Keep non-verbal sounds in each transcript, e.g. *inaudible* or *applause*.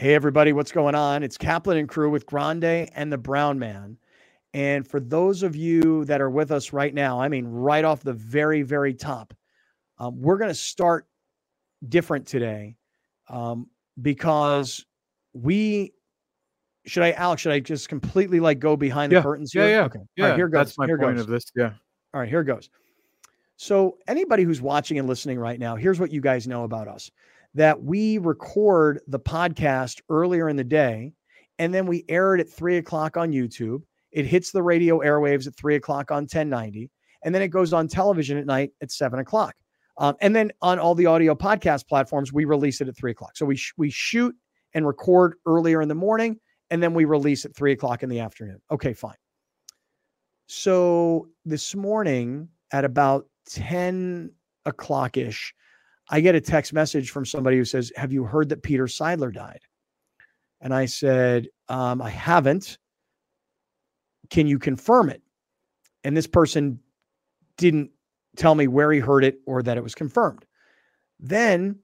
Hey, everybody, what's going on? It's Kaplan and crew with Grande and the Brown Man. And for those of you that are with us right now, I mean, right off the very, very top, um, we're going to start different today um, because we should I, Alex, should I just completely like go behind the Yeah. curtains Yeah, here? yeah. Okay. Yeah, right, here goes. that's my here point goes. of this. Yeah. All right, here goes. So, anybody who's watching and listening right now, here's what you guys know about us that we record the podcast earlier in the day, and then we air it at three o'clock on YouTube. It hits the radio airwaves at three o'clock on 1090, and then it goes on television at night at seven o'clock. Um, and then on all the audio podcast platforms, we release it at three o'clock. So we sh- we shoot and record earlier in the morning, and then we release at three o'clock in the afternoon. Okay, fine. So this morning at about 10 o'clock ish, I get a text message from somebody who says, Have you heard that Peter Seidler died? And I said, um, I haven't. Can you confirm it? And this person didn't tell me where he heard it or that it was confirmed. Then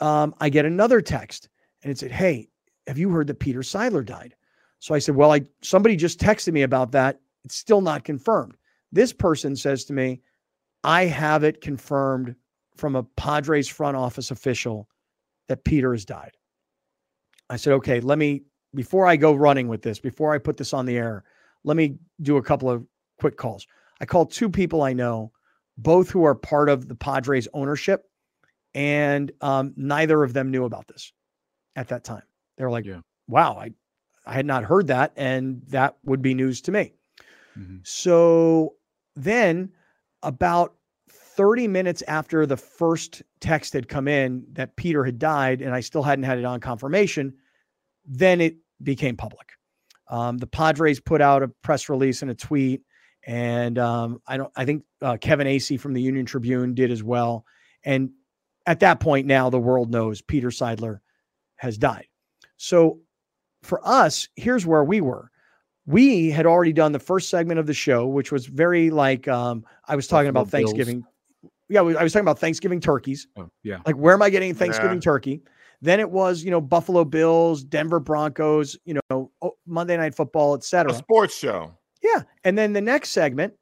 um, I get another text and it said, Hey, have you heard that Peter Seidler died? So I said, Well, I somebody just texted me about that. It's still not confirmed. This person says to me, I have it confirmed from a Padres front office official that Peter has died. I said, okay, let me, before I go running with this, before I put this on the air, let me do a couple of quick calls. I called two people I know, both who are part of the Padres ownership, and um, neither of them knew about this at that time. They were like, Yeah. wow, I, I had not heard that, and that would be news to me. Mhm. So then, about 30 minutes after the first text had come in that Peter had died, and I still hadn't had it on confirmation, then it became public. Um, the Padres put out a press release and a tweet, and um, I don't. I think uh, Kevin Acee from the Union Tribune did as well. And at that point, now the world knows Peter Seidler has died. So for us, here's where we were we had already done the first segment of the show, which was very like um, I was talking about. Thanksgiving. Yeah, I was talking about Thanksgiving turkeys. Oh, yeah. Like, where am I getting Thanksgiving Yeah. turkey? Then it was, you know, Buffalo Bills, Denver Broncos, you know, oh, Monday Night Football, et A sports show. Yeah. And then the next segment,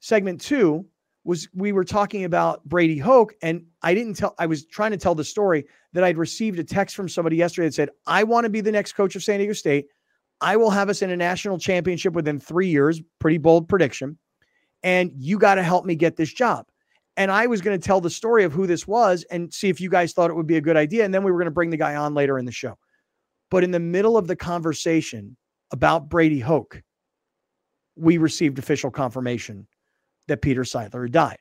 segment two, was we were talking about Brady Hoke. And I didn't tell, I was trying to tell the story that I'd received a text from somebody yesterday that said, I want to be the next coach of San Diego State. I will have us in a national championship within three years. Pretty bold prediction. And you got to help me get this job. And I was going to tell the story of who this was and see if you guys thought it would be a good idea. And then we were going to bring the guy on later in the show. But in the middle of the conversation about Brady Hoke, we received official confirmation that Peter Seidler had died.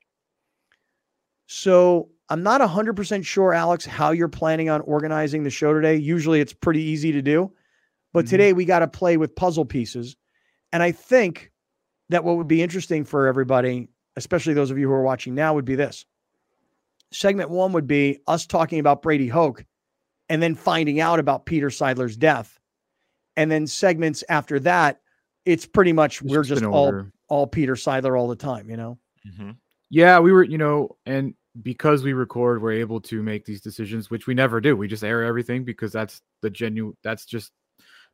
So I'm not 100% sure, Alex, how you're planning on organizing the show today. Usually it's pretty easy to do, but Mhm. today we got to play with puzzle pieces. And I think that what would be interesting for everybody, especially those of you who are watching now, would be this. Segment one would be us talking about Brady Hoke and then finding out about Peter Seidler's death. And then segments after that, it's pretty much It's we're just just all order. all Peter Seidler all the time, you know? Mm-hmm. Yeah, we were, you know, and because we record, we're able to make these decisions, which we never do. We just air everything because that's the genuine. That's just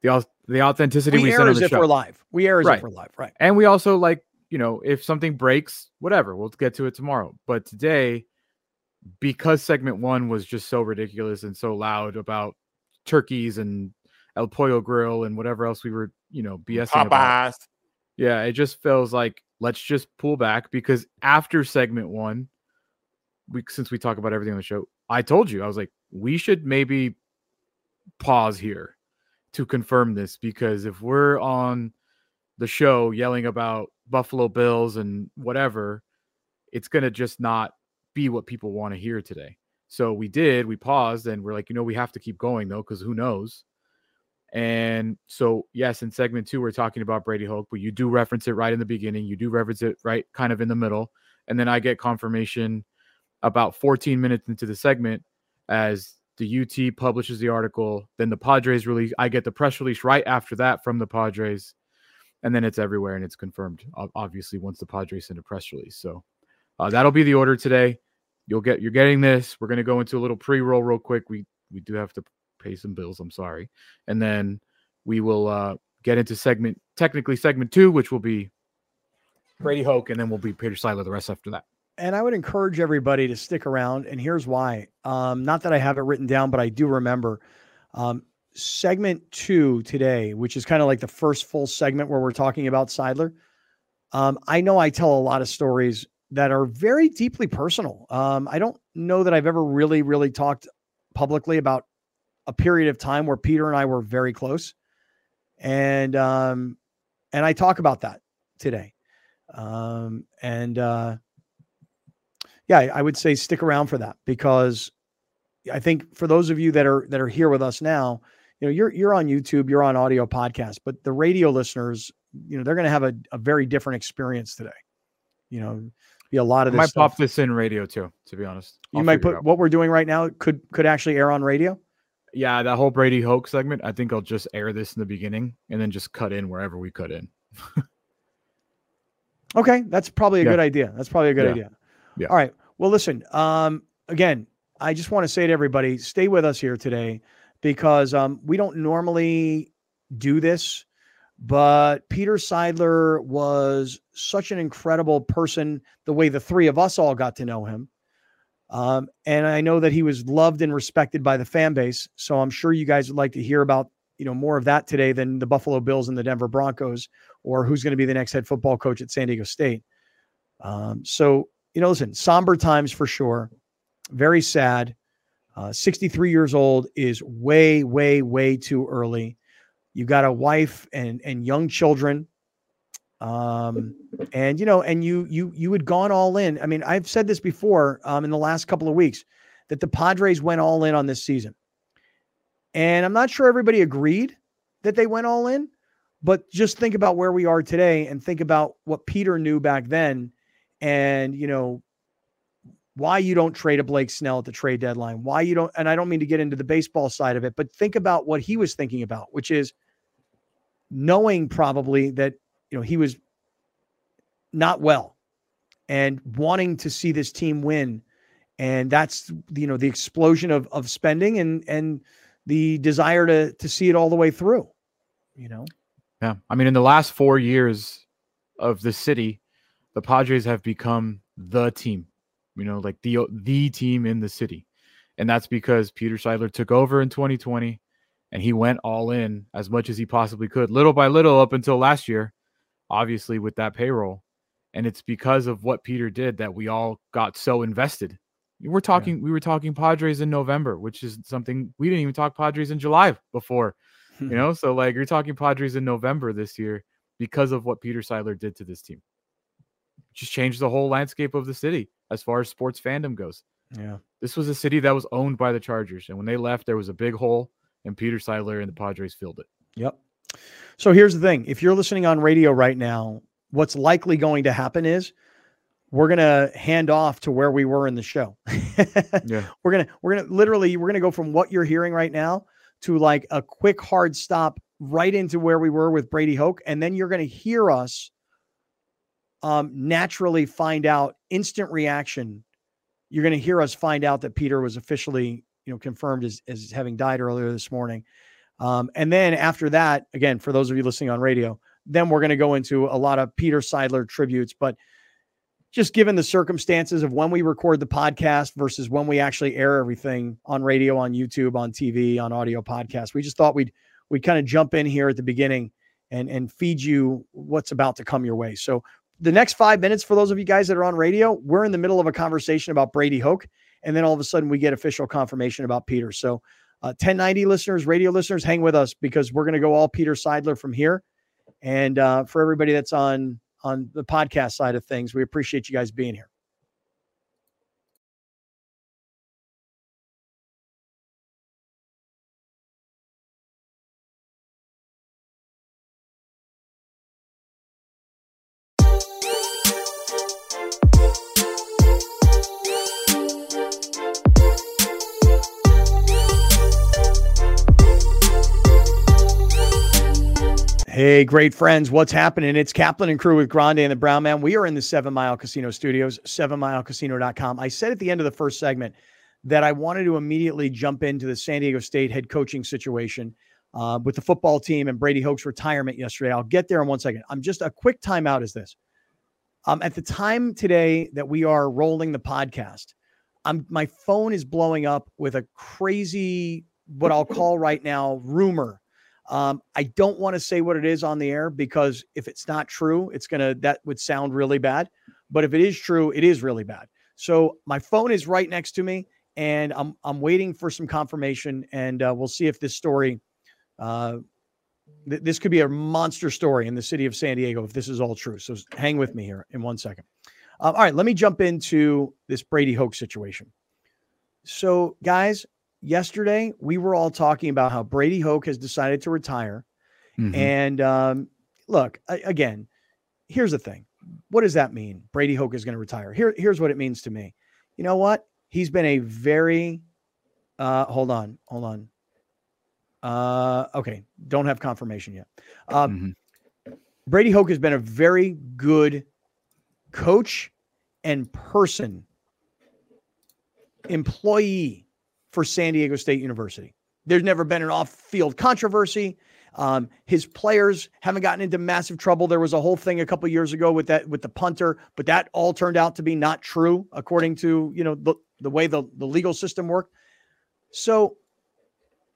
the the authenticity we, We, send air on as the if show. we're live. We air as Right. if we're live, right? And we also like, you know, if something breaks, whatever, we'll get to it tomorrow. But today, because segment one was just so ridiculous and so loud about turkeys and El Pollo Grill and whatever else we were, you know, BSing about. Yeah, it just feels like let's just pull back because after segment one, we since we talk about everything on the show, I told you I was like, we should maybe pause here to confirm this because if we're on the show yelling about Buffalo Bills and whatever, it's gonna just not be what people want to hear today. So we did, we paused and we're like, you know, we have to keep going though, because who knows? And so, yes, in segment two, we're talking about Brady Hoke, but you do reference it right in the beginning. You do reference it right kind of in the middle. And then I get confirmation about 14 minutes into the segment as the UT publishes the article. Then the Padres release, I get the press release right after that from the Padres. And then it's everywhere and it's confirmed, obviously, once the Padres send a press release. So uh, that'll be the order today. You'll get, you're getting this. We're going to go into a little pre roll real quick. We, we do have to pay some bills. I'm sorry. And then we will uh, get into segment, technically segment two, which will be Brady Hoke, and then we'll be Peter Seidler the rest after that. And I would encourage everybody to stick around. And here's why. Um, not that I have it written down, but I do remember. Um, segment two today, which is kind of like the first full segment where we're talking about Seidler. Um, I know I tell a lot of stories that are very deeply personal. Um, I don't know that I've ever really, really talked publicly about a period of time where Peter and I were very close, and um, and I talk about that today. Um, and uh, yeah, I would say stick around for that because I think for those of you that are that are here with us now, you know, you're you're on YouTube, you're on audio podcast, but the radio listeners, you know, they're going to have a, a very different experience today. You know, be a lot of I this. might stuff. pop this in radio too, to be honest. You I'll might put what we're doing right now could could actually air on radio. Yeah, that whole Brady Hoke segment. I think I'll just air this in the beginning and then just cut in wherever we cut in. *laughs* Okay, that's probably a Yeah. good idea. That's probably a good Yeah. idea. Yeah. All right. Well, listen. Um, again, I just want to say to everybody, stay with us here today because um, we don't normally do this, but Peter Seidler was such an incredible person. The way the three of us all got to know him, um, and I know that he was loved and respected by the fan base. So I'm sure you guys would like to hear about you know more of that today than the Buffalo Bills and the Denver Broncos or who's going to be the next head football coach at San Diego State. Um, so, you know, listen, somber times for sure. Very sad. Uh, 63 years old is way, way, way too early. You got a wife and and young children. Um, and you know, and you you you had gone all in. I mean, I've said this before um, in the last couple of weeks that the Padres went all in on this season. And I'm not sure everybody agreed that they went all in, but just think about where we are today and think about what Peter knew back then and, you know, why you don't trade a Blake Snell at the trade deadline, why you don't, and I don't mean to get into the baseball side of it, but think about what he was thinking about, which is knowing probably that, you know, he was not well and wanting to see this team win. And that's, you know, the explosion of, of spending and, and the desire to, to see it all the way through, you know? Yeah. I mean, in the last four years of the city, the Padres have become the team, you know, like the the team in the city. And that's because Peter Seidler took over in 2020 and he went all in as much as he possibly could, little by little up until last year, obviously with that payroll. And it's because of what Peter did that we all got so invested. We're talking, we were talking Padres in November, which is something we didn't even talk Padres in July before you *laughs* know so like you're talking padres in november this year because of what peter seidler did to this team just changed the whole landscape of the city as far as sports fandom goes Yeah. this was a city that was owned by the chargers and when they left there was a big hole and peter seidler and the padres filled it Yep. So here's the thing. If you're listening on radio right now, what's likely going to happen is we're going to hand off to where we were in the show. *laughs* yeah we're going to we're going to literally we're going to go from what you're hearing right now to like a quick hard stop right into where we were with Brady Hoke and then you're going to hear us um naturally find out instant reaction. You're going to hear us find out that Peter was officially, you know, confirmed as, as having died earlier this morning. Um, and then after that, again, for those of you listening on radio, then we're going to go into a lot of Peter Seidler tributes. But just given the circumstances of when we record the podcast versus when we actually air everything on radio, on YouTube, on TV, on audio podcast, we just thought we'd we'd kind of jump in here at the beginning and and feed you what's about to come your way. So the next five minutes for those of you guys that are on radio, we're in the middle of a conversation about Brady Hoke, and then all of a sudden we get official confirmation about Peter. So uh, 1090 listeners, radio listeners, hang with us because we're going to go all Peter Seidler from here. And uh, for everybody that's on on the podcast side of things, we appreciate you guys being here. Hey, great friends, what's happening? It's Kaplan and crew with Grande and the Brown Man. We are in the Seven Mile Casino Studios, sevenmilecasino.com. I said at the end of the first segment that I wanted to immediately jump into the San Diego State head coaching situation uh, with the football team and Brady Hoke's retirement yesterday. I'll get there in one second. I'm just a quick timeout is this. Um, at the time today that we are rolling the podcast, I'm my phone is blowing up with a crazy, what I'll call right now, rumor. Um, I don't want to say what it is on the air because if it's not true, it's gonna that would sound really bad. But if it is true, it is really bad. So my phone is right next to me, and I'm I'm waiting for some confirmation, and uh, we'll see if this story uh, th- this could be a monster story in the city of San Diego if this is all true. So hang with me here in one second. Um, all right, let me jump into this Brady Hoke situation. So, guys, yesterday we were all talking about how Brady Hoke has decided to retire. Mm-hmm. And um, look, again, here's the thing. What does that mean? Brady Hoke is going to retire. Here, here's what it means to me. You know what? He's been a very uh, hold on, hold on. Uh, okay, don't have confirmation yet. Um, mm-hmm. Brady Hoke has been a very good coach and person, employee for San Diego State University. There's never been an off-field controversy. Um, his players haven't gotten into massive trouble. There was a whole thing a couple years ago with that with the punter, but that all turned out to be not true according to you know the the way the the legal system worked. So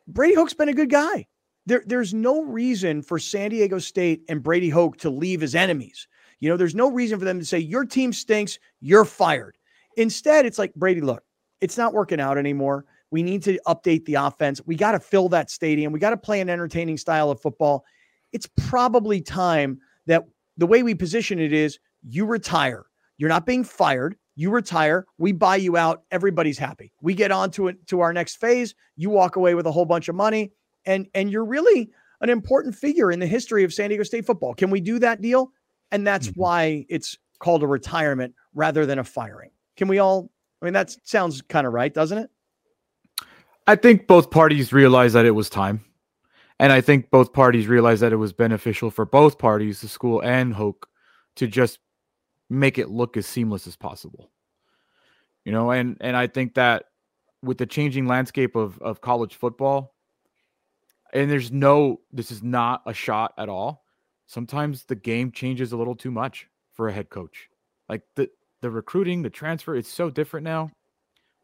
Brady Hoke's been a good guy. There, there's no reason for San Diego State and Brady Hoke to leave as enemies. You know, there's no reason for them to say, your team stinks, you're fired. Instead, it's like, Brady, look, it's not working out anymore. We need to update the offense. We got to fill that stadium. We got to play an entertaining style of football. It's probably time that the way we position it is you retire. You're not being fired you retire, we buy you out, everybody's happy. We get on to it to our next phase, you walk away with a whole bunch of money and and you're really an important figure in the history of San Diego State football. Can we do that deal? And that's mm-hmm. why it's called a retirement rather than a firing. Can we all I mean that sounds kind of right, doesn't it? I think both parties realized that it was time. And I think both parties realized that it was beneficial for both parties, the school and Hoke, to just make it look as seamless as possible. You know, and and I think that with the changing landscape of of college football, and there's no this is not a shot at all. Sometimes the game changes a little too much for a head coach. Like the the recruiting, the transfer, it's so different now.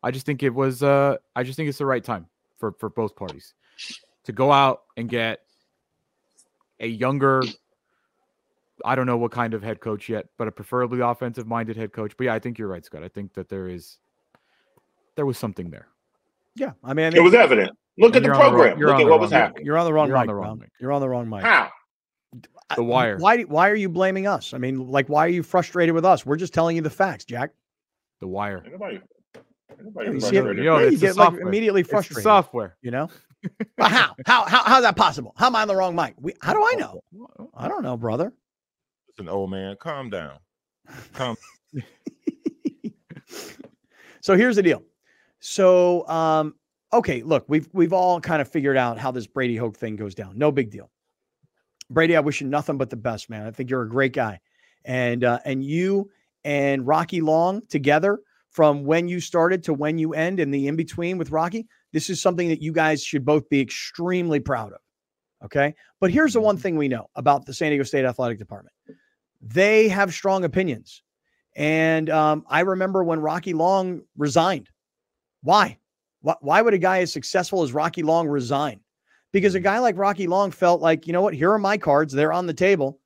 I just think it was uh I just think it's the right time for for both parties to go out and get a younger I don't know what kind of head coach yet, but a preferably offensive minded head coach. But yeah, I think you're right, Scott. I think that there is there was something there. Yeah, I mean, it was evident. Look at the program. The Look at what was happening. You're on the wrong you're mic. On the wrong mic. You're on the wrong mic. How? The wire. Why? Why are you blaming us? I mean, like, why are you frustrated with us? We're just telling you the facts, Jack. The wire. Anybody, anybody you, see, you, know, you get like immediately frustrated. software. You know. *laughs* how? How? How? How's that possible? How am I on the wrong mic? We, how do I know? I don't know, brother. It's an old man, calm down. Calm. *laughs* so here's the deal. So, um, okay, look, we've we've all kind of figured out how this Brady Hoke thing goes down. No big deal. Brady, I wish you nothing but the best, man. I think you're a great guy, and uh, and you and Rocky Long together from when you started to when you end and the in between with Rocky. This is something that you guys should both be extremely proud of. Okay, but here's the one mm-hmm. thing we know about the San Diego State Athletic Department they have strong opinions. And um, I remember when Rocky Long resigned. Why? Why would a guy as successful as Rocky Long resign? Because a guy like Rocky Long felt like, you know what? Here are my cards. They're on the table.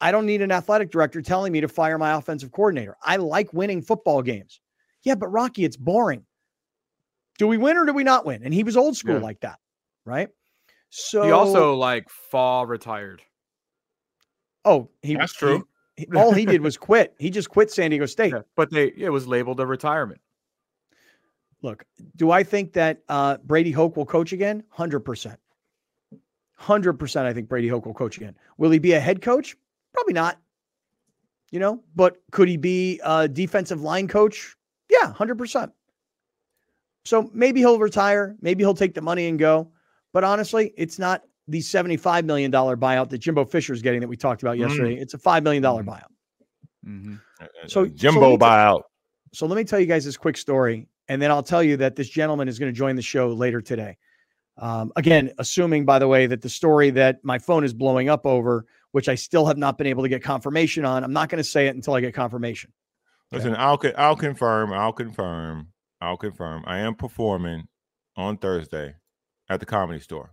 I don't need an athletic director telling me to fire my offensive coordinator. I like winning football games. Yeah, but Rocky, it's boring. Do we win or do we not win? And he was old school yeah. like that, right? So he also like fall retired. Oh, he that's true. He, all he did *laughs* was quit. He just quit San Diego State. Yeah, but they it was labeled a retirement. Look, do I think that uh, Brady Hoke will coach again? Hundred percent. Hundred percent. I think Brady Hoke will coach again. Will he be a head coach? Probably not. You know, but could he be a defensive line coach? Yeah, hundred percent. So maybe he'll retire. Maybe he'll take the money and go. But honestly, it's not the $75 million buyout that Jimbo Fisher is getting that we talked about mm-hmm. yesterday. It's a $5 million mm-hmm. buyout. Mm-hmm. So Jimbo so buyout. so let me tell you guys this quick story. and then I'll tell you that this gentleman is going to join the show later today. Um, again, assuming, by the way, that the story that my phone is blowing up over, which I still have not been able to get confirmation on, I'm not going to say it until I get confirmation. Listen, yeah. I'll I'll confirm. I'll confirm. I'll confirm. I am performing on Thursday at the comedy store.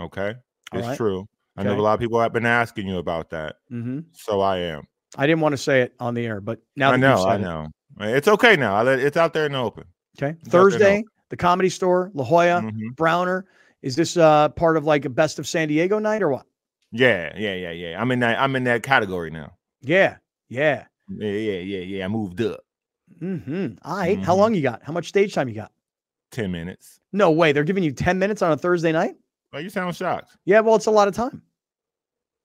Okay, it's right. true. I okay. know a lot of people have been asking you about that. Mm-hmm. So I am. I didn't want to say it on the air, but now I know, I know. It, it's okay now. It's out there in the open. Okay, it's Thursday, the comedy store, La Jolla, mm-hmm. Browner. Is this uh part of like a best of San Diego night or what? Yeah, yeah, yeah, yeah. I'm in that. I'm in that category now. Yeah, yeah, yeah, yeah, yeah, yeah. I moved up. Mm-hmm. All right. mm-hmm. How long you got? How much stage time you got? Ten minutes. No way. They're giving you ten minutes on a Thursday night. Oh, you sound shocked. Yeah, well, it's a lot of time.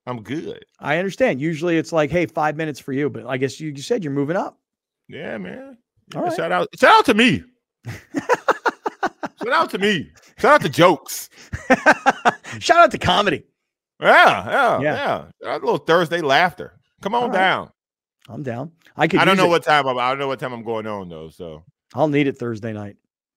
I'm good. I understand. Usually it's like, hey, five minutes for you, but I guess you, you said you're moving up. Yeah, man. Yeah, right. Shout out, shout out to me. shout out to me. Shout out to jokes. *laughs* shout out to comedy. Yeah, yeah, yeah. yeah. A little Thursday laughter. Come on right. down. I'm down. I could. I don't know it. what time. I'm, I don't know what time I'm going on though. So I'll need it Thursday night.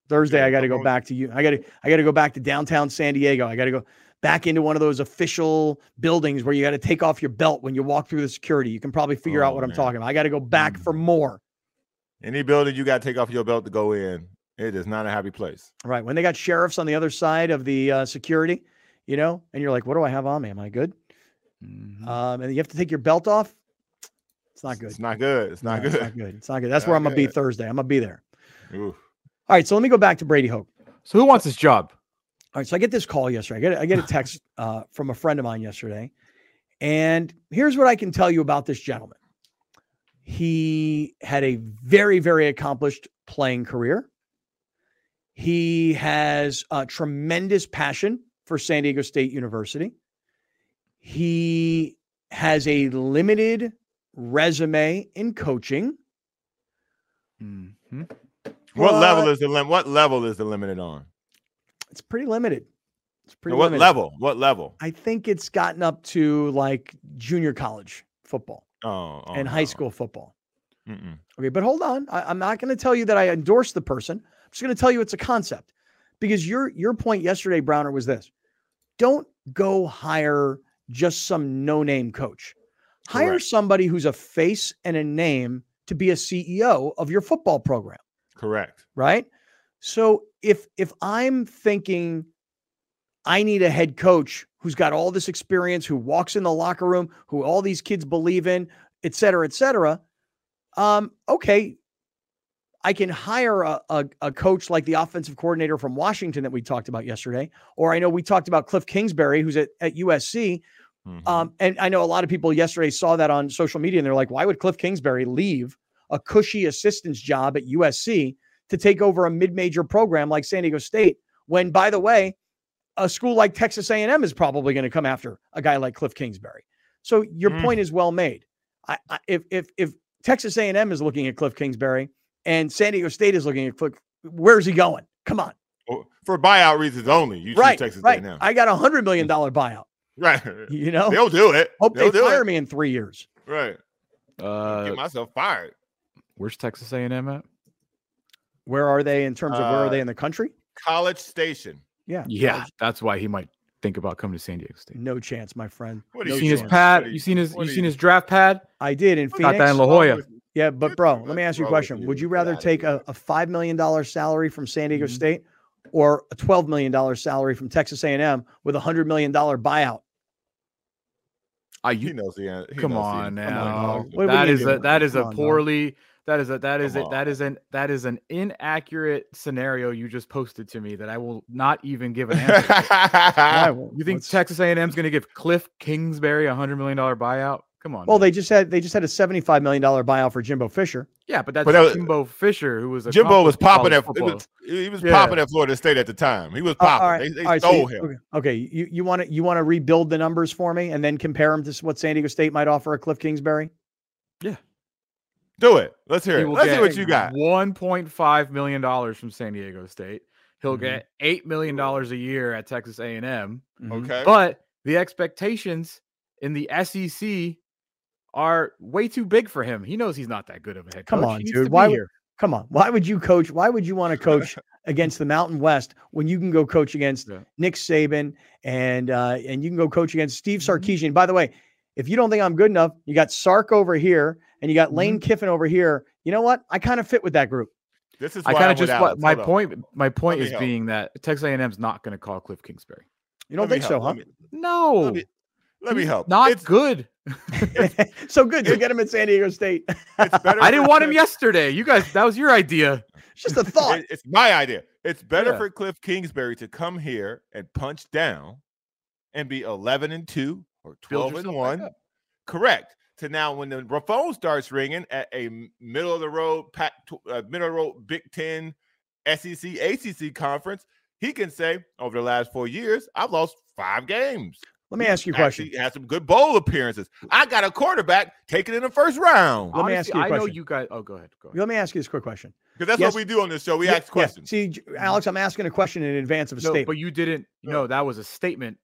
Thursday, yeah, I got to go back to you. I got to. I got to go back to downtown San Diego. I got to go back into one of those official buildings where you got to take off your belt when you walk through the security. You can probably figure oh, out what man. I'm talking about. I got to go back mm. for more. Any building you got to take off your belt to go in, it is not a happy place. Right. When they got sheriffs on the other side of the uh, security, you know, and you're like, what do I have on me? Am I good? Mm-hmm. Um, and you have to take your belt off. It's not good. It's not good. It's not no, good. It's not good. It's not good. That's not where I'm gonna be Thursday. I'm gonna be there. Oof. All right. So let me go back to Brady Hoke. So who wants this job? All right. So I get this call yesterday. I get I get a text *laughs* uh, from a friend of mine yesterday, and here's what I can tell you about this gentleman. He had a very very accomplished playing career. He has a tremendous passion for San Diego State University. He has a limited resume in coaching. Mm-hmm. What level is the lim- what level is the limited on? It's pretty limited. It's pretty. what limited. level? What level? I think it's gotten up to like junior college football. Oh, oh and high school football. Mm-mm. Okay, but hold on. I, I'm not going to tell you that I endorse the person. I'm just going to tell you it's a concept because your your point yesterday, Browner, was this: don't go hire just some no name coach. Hire Correct. somebody who's a face and a name to be a CEO of your football program. Correct. Right? So if if I'm thinking I need a head coach who's got all this experience, who walks in the locker room, who all these kids believe in, et cetera, et cetera. Um, okay, I can hire a, a, a, coach like the offensive coordinator from Washington that we talked about yesterday. Or I know we talked about Cliff Kingsbury, who's at, at USC, Mm-hmm. Um, and I know a lot of people yesterday saw that on social media and they're like, why would Cliff Kingsbury leave a cushy assistant's job at USC to take over a mid-major program like San Diego State? When, by the way, a school like Texas A&M is probably going to come after a guy like Cliff Kingsbury. So your mm. point is well made. I, I, if if if Texas A&M is looking at Cliff Kingsbury and San Diego State is looking at Cliff, where's he going? Come on. For buyout reasons only, you right, Texas right. A&M. I got a hundred million dollar buyout. Right. You know, they'll do it. Hope they'll they fire it. me in three years. Right. Uh, get myself fired. Where's Texas A&M at? Where are they in terms of where are they uh, in the country? College Station. Yeah. Yeah. College. That's why he might think about coming to San Diego State. No chance, my friend. What no you seen his pad? You, seen his? You, you seen his draft pad? I did in Phoenix. Got that in La Jolla. Yeah, but bro, let me ask you a question. Would you rather take a, a five million dollar salary from San Diego mm-hmm. State or a twelve million dollar salary from Texas A&M with a hundred million dollar buyout? I, you, he knows the answer. Come on now. That is a that is a poorly that is a that is it that is an that is an inaccurate scenario you just posted to me that I will not even give an answer. *laughs* you think Texas A&M is going to give Cliff Kingsbury a hundred million dollar buyout? Come on. Well, man. they just had they just had a seventy five million dollar buyout for Jimbo Fisher. Yeah, but that's but that was, Jimbo Fisher who was Jimbo was popping at was, he was yeah. popping at Florida State at the time. He was uh, popping. Uh, they, they stole so him. Okay, okay. you you want to you want to rebuild the numbers for me and then compare them to what San Diego State might offer a Cliff Kingsbury? Yeah. Do it. Let's hear it. Let's see what you got. One point five million dollars from San Diego State. He'll mm-hmm. get eight million dollars a year at Texas A and M. Okay, but the expectations in the SEC are way too big for him. He knows he's not that good of a head coach. Come on, dude. Why would, Come on. Why would you coach? Why would you want to coach *laughs* against the Mountain West when you can go coach against yeah. Nick Saban and uh, and you can go coach against Steve mm-hmm. Sarkisian? Mm-hmm. By the way, if you don't think I'm good enough, you got Sark over here and you got mm-hmm. Lane Kiffin over here. You know what? I kind of fit with that group. This is I kind of just what my point. My point is help. being that Texas A&M is not going to call Cliff Kingsbury. You don't think so, huh? Me, no. Let me, let me help. Not it's, good. *laughs* so good to get him at San Diego State. I didn't want him yesterday. You guys, that was your idea. It's just a thought. It, it's my idea. It's better yeah. for Cliff Kingsbury to come here and punch down and be 11 and 2 or 12 and 1. Correct. To now, when the phone starts ringing at a middle of the road, pack, uh, middle of the road Big Ten, SEC, ACC conference, he can say, over the last four years, I've lost five games. Let me ask you a question. He had some good bowl appearances. I got a quarterback taken in the first round. Let Honestly, me ask you a question. I know you guys. Oh, go ahead. Go ahead. Let me ask you this quick question. Because that's yes. what we do on this show. We yeah, ask questions. Yeah. See, Alex, I'm asking a question in advance of a no, statement. But you didn't. No, that was a statement.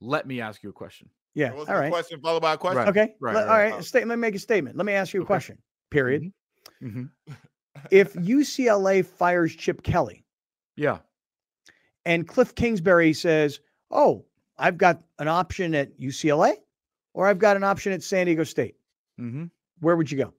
Let me ask you a question. Yeah. All right. Question followed by a question. Right. Okay. Right, Let, right, all right. A statement. Let me make a statement. Let me ask you a okay. question. Period. Mm-hmm. Mm-hmm. *laughs* if UCLA fires Chip Kelly, yeah, and Cliff Kingsbury says, "Oh, I've got an option at UCLA or I've got an option at San Diego State. Mm-hmm. Where would you go?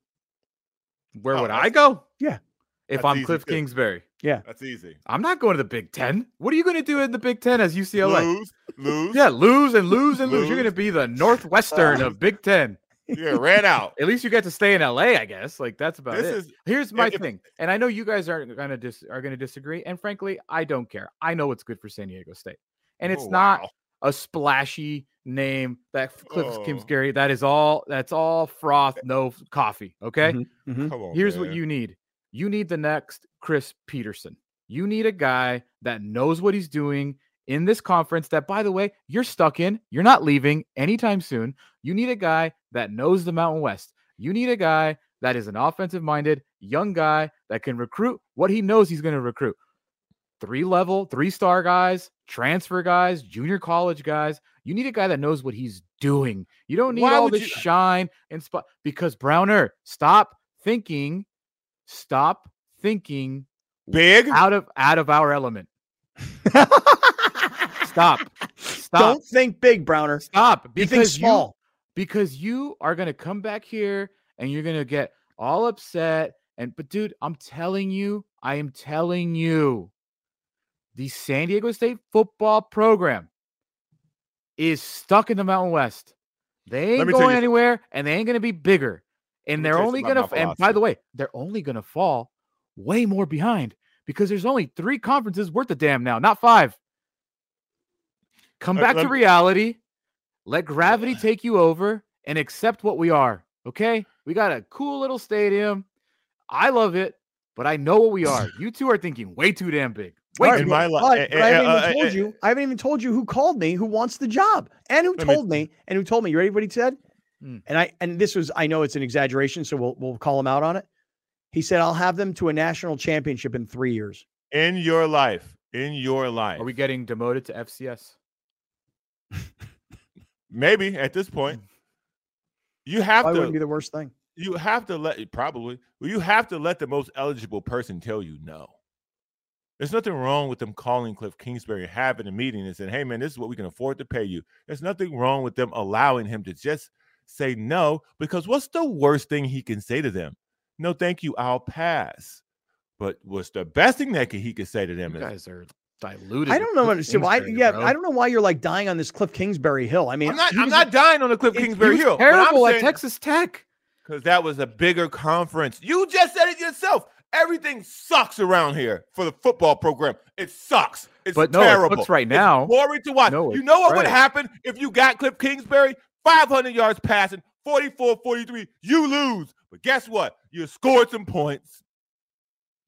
Where oh, would I go? Yeah. If I'm Cliff too. Kingsbury. Yeah. That's easy. I'm not going to the Big Ten. What are you going to do in the Big Ten as UCLA? Lose, lose. Yeah, lose and lose and lose. lose. You're going to be the Northwestern of Big Ten. *laughs* Yeah, ran out. At least you get to stay in LA, I guess. Like that's about this it. Is, Here's my if, thing, and I know you guys are gonna dis- are gonna disagree, and frankly, I don't care. I know what's good for San Diego State, and it's oh, not wow a splashy name that Cliff oh. Kingsbury. That is all. That's all froth, no coffee. Okay. Mm-hmm. Mm-hmm. On, Here's man. what you need. You need the next Chris Petersen. You need a guy that knows what he's doing in this conference. That, by the way, you're stuck in. You're not leaving anytime soon. You need a guy that knows the Mountain West. You need a guy that is an offensive minded young guy that can recruit what he knows he's going to recruit three level, three star guys, transfer guys, junior college guys. You need a guy that knows what he's doing. You don't need Why all this you... Uh shine and spot because Browner, stop thinking, stop thinking big out of out of our element. stop. *laughs* Stop. Don't think big, Browner. Stop. Because you, small. You, because you are gonna come back here and you're gonna get all upset. And but dude, I'm telling you, I am telling you, the San Diego State football program is stuck in the Mountain West. They ain't going anywhere and they ain't going to be bigger. And they're only going to, and by the way, they're only going to fall way more behind because there's only three conferences worth a damn now, not five. Come back to reality. Let gravity take you over and accept what we are. Okay. We got a cool little stadium. I love it, but I know what we are. You two are thinking way too damn big. Wait, right, my life. I haven't even uh, told you. I haven't even told you who called me, who wants the job, and who told me, and who told me. You ready? What he said? Hmm. And I and this was. I know it's an exaggeration, so we'll we'll call him out on it. He said, "I'll have them to a national championship in three years." In your life, in your life, are we getting demoted to FCS? Maybe at this point, hmm. you have Why to. Wouldn't be the worst thing. You have to let probably. Well, you have to let the most eligible person tell you no. There's nothing wrong with them calling Cliff Kingsbury, having a meeting, and saying, "Hey, man, this is what we can afford to pay you." There's nothing wrong with them allowing him to just say no, because what's the worst thing he can say to them? No, thank you, I'll pass. But what's the best thing that he could say to them? You is, guys are diluted. I don't know. Understand why? Yeah, bro. I don't know why you're like dying on this Cliff Kingsbury hill. I mean, I'm not. I'm not dying on the Cliff Kingsbury hill. Terrible at Texas Tech because that was a bigger conference. You just said it yourself. Everything sucks around here for the football program. It sucks. It's but no, terrible. It right now. It's boring to watch. No, you know what right. would happen if you got Cliff Kingsbury? 500 yards passing, 44 43. You lose. But guess what? You scored some points.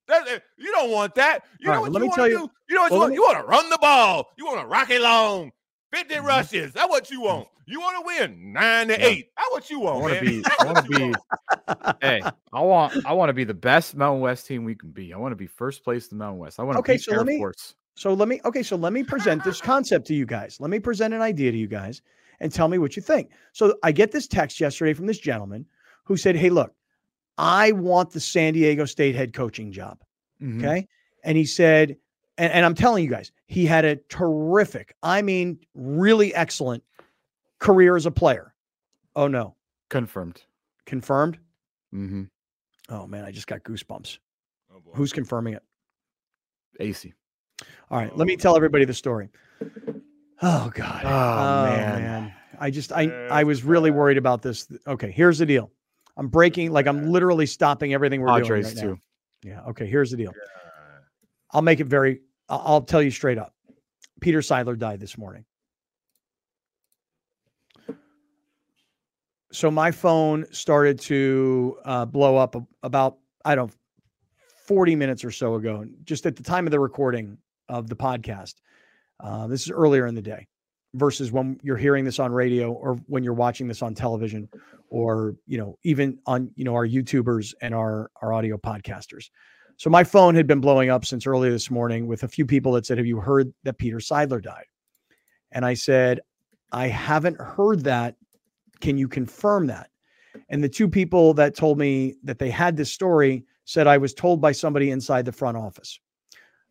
That, eh, you don't want that. You know what you want to do? You know what well, you want? Me, you want to run the ball. You want to rock it long. 50 mm-hmm. rushes. That's what you want. You want to win nine to yeah. eight. That's what you want. I want to be. I want to be. hey, I want. I want to be the best Mountain West team we can be. I want to be first place in the Mountain West. I want to okay, so Air let me, Force. So let me. Okay, so let me present this concept to you guys. Let me present an idea to you guys, and tell me what you think. So I get this text yesterday from this gentleman who said, "Hey, look, I want the San Diego State head coaching job. Mm-hmm. Okay. And he said, and, and I'm telling you guys, he had a terrific, I mean, really excellent career as a player. Oh no. Confirmed. Confirmed? Mm-hmm. Oh man, I just got goosebumps. Oh, Who's confirming it? Acee. All right, let me tell everybody the story. Oh God. Oh, oh man. man. I just I I was really worried about this. Okay, here's the deal. I'm breaking like I'm literally stopping everything we're Padres doing right too. Now. Yeah. Okay. Here's the deal. I'll make it very. I'll tell you straight up. Peter Seidler died this morning. So my phone started to uh, blow up about I don't 40 minutes or so ago, just at the time of the recording of the podcast. Uh, this is earlier in the day versus when you're hearing this on radio or when you're watching this on television or you know even on you know our youtubers and our our audio podcasters so my phone had been blowing up since early this morning with a few people that said have you heard that peter seidler died? And i said i haven't heard that. Can you confirm that? And the two people that told me that they had this story said i was told by somebody inside the front office.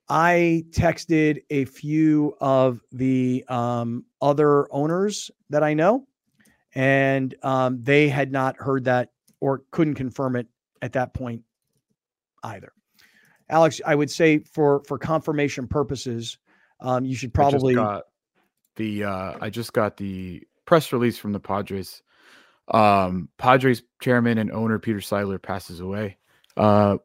I texted a few of the um, other owners that I know, and um, they had not heard that or couldn't confirm it at that point either. Alex, I would say for for confirmation purposes, um, you should probably the uh, I just got the press release from the Padres. Um, Padres chairman and owner Peter Seidler passes away. Uh,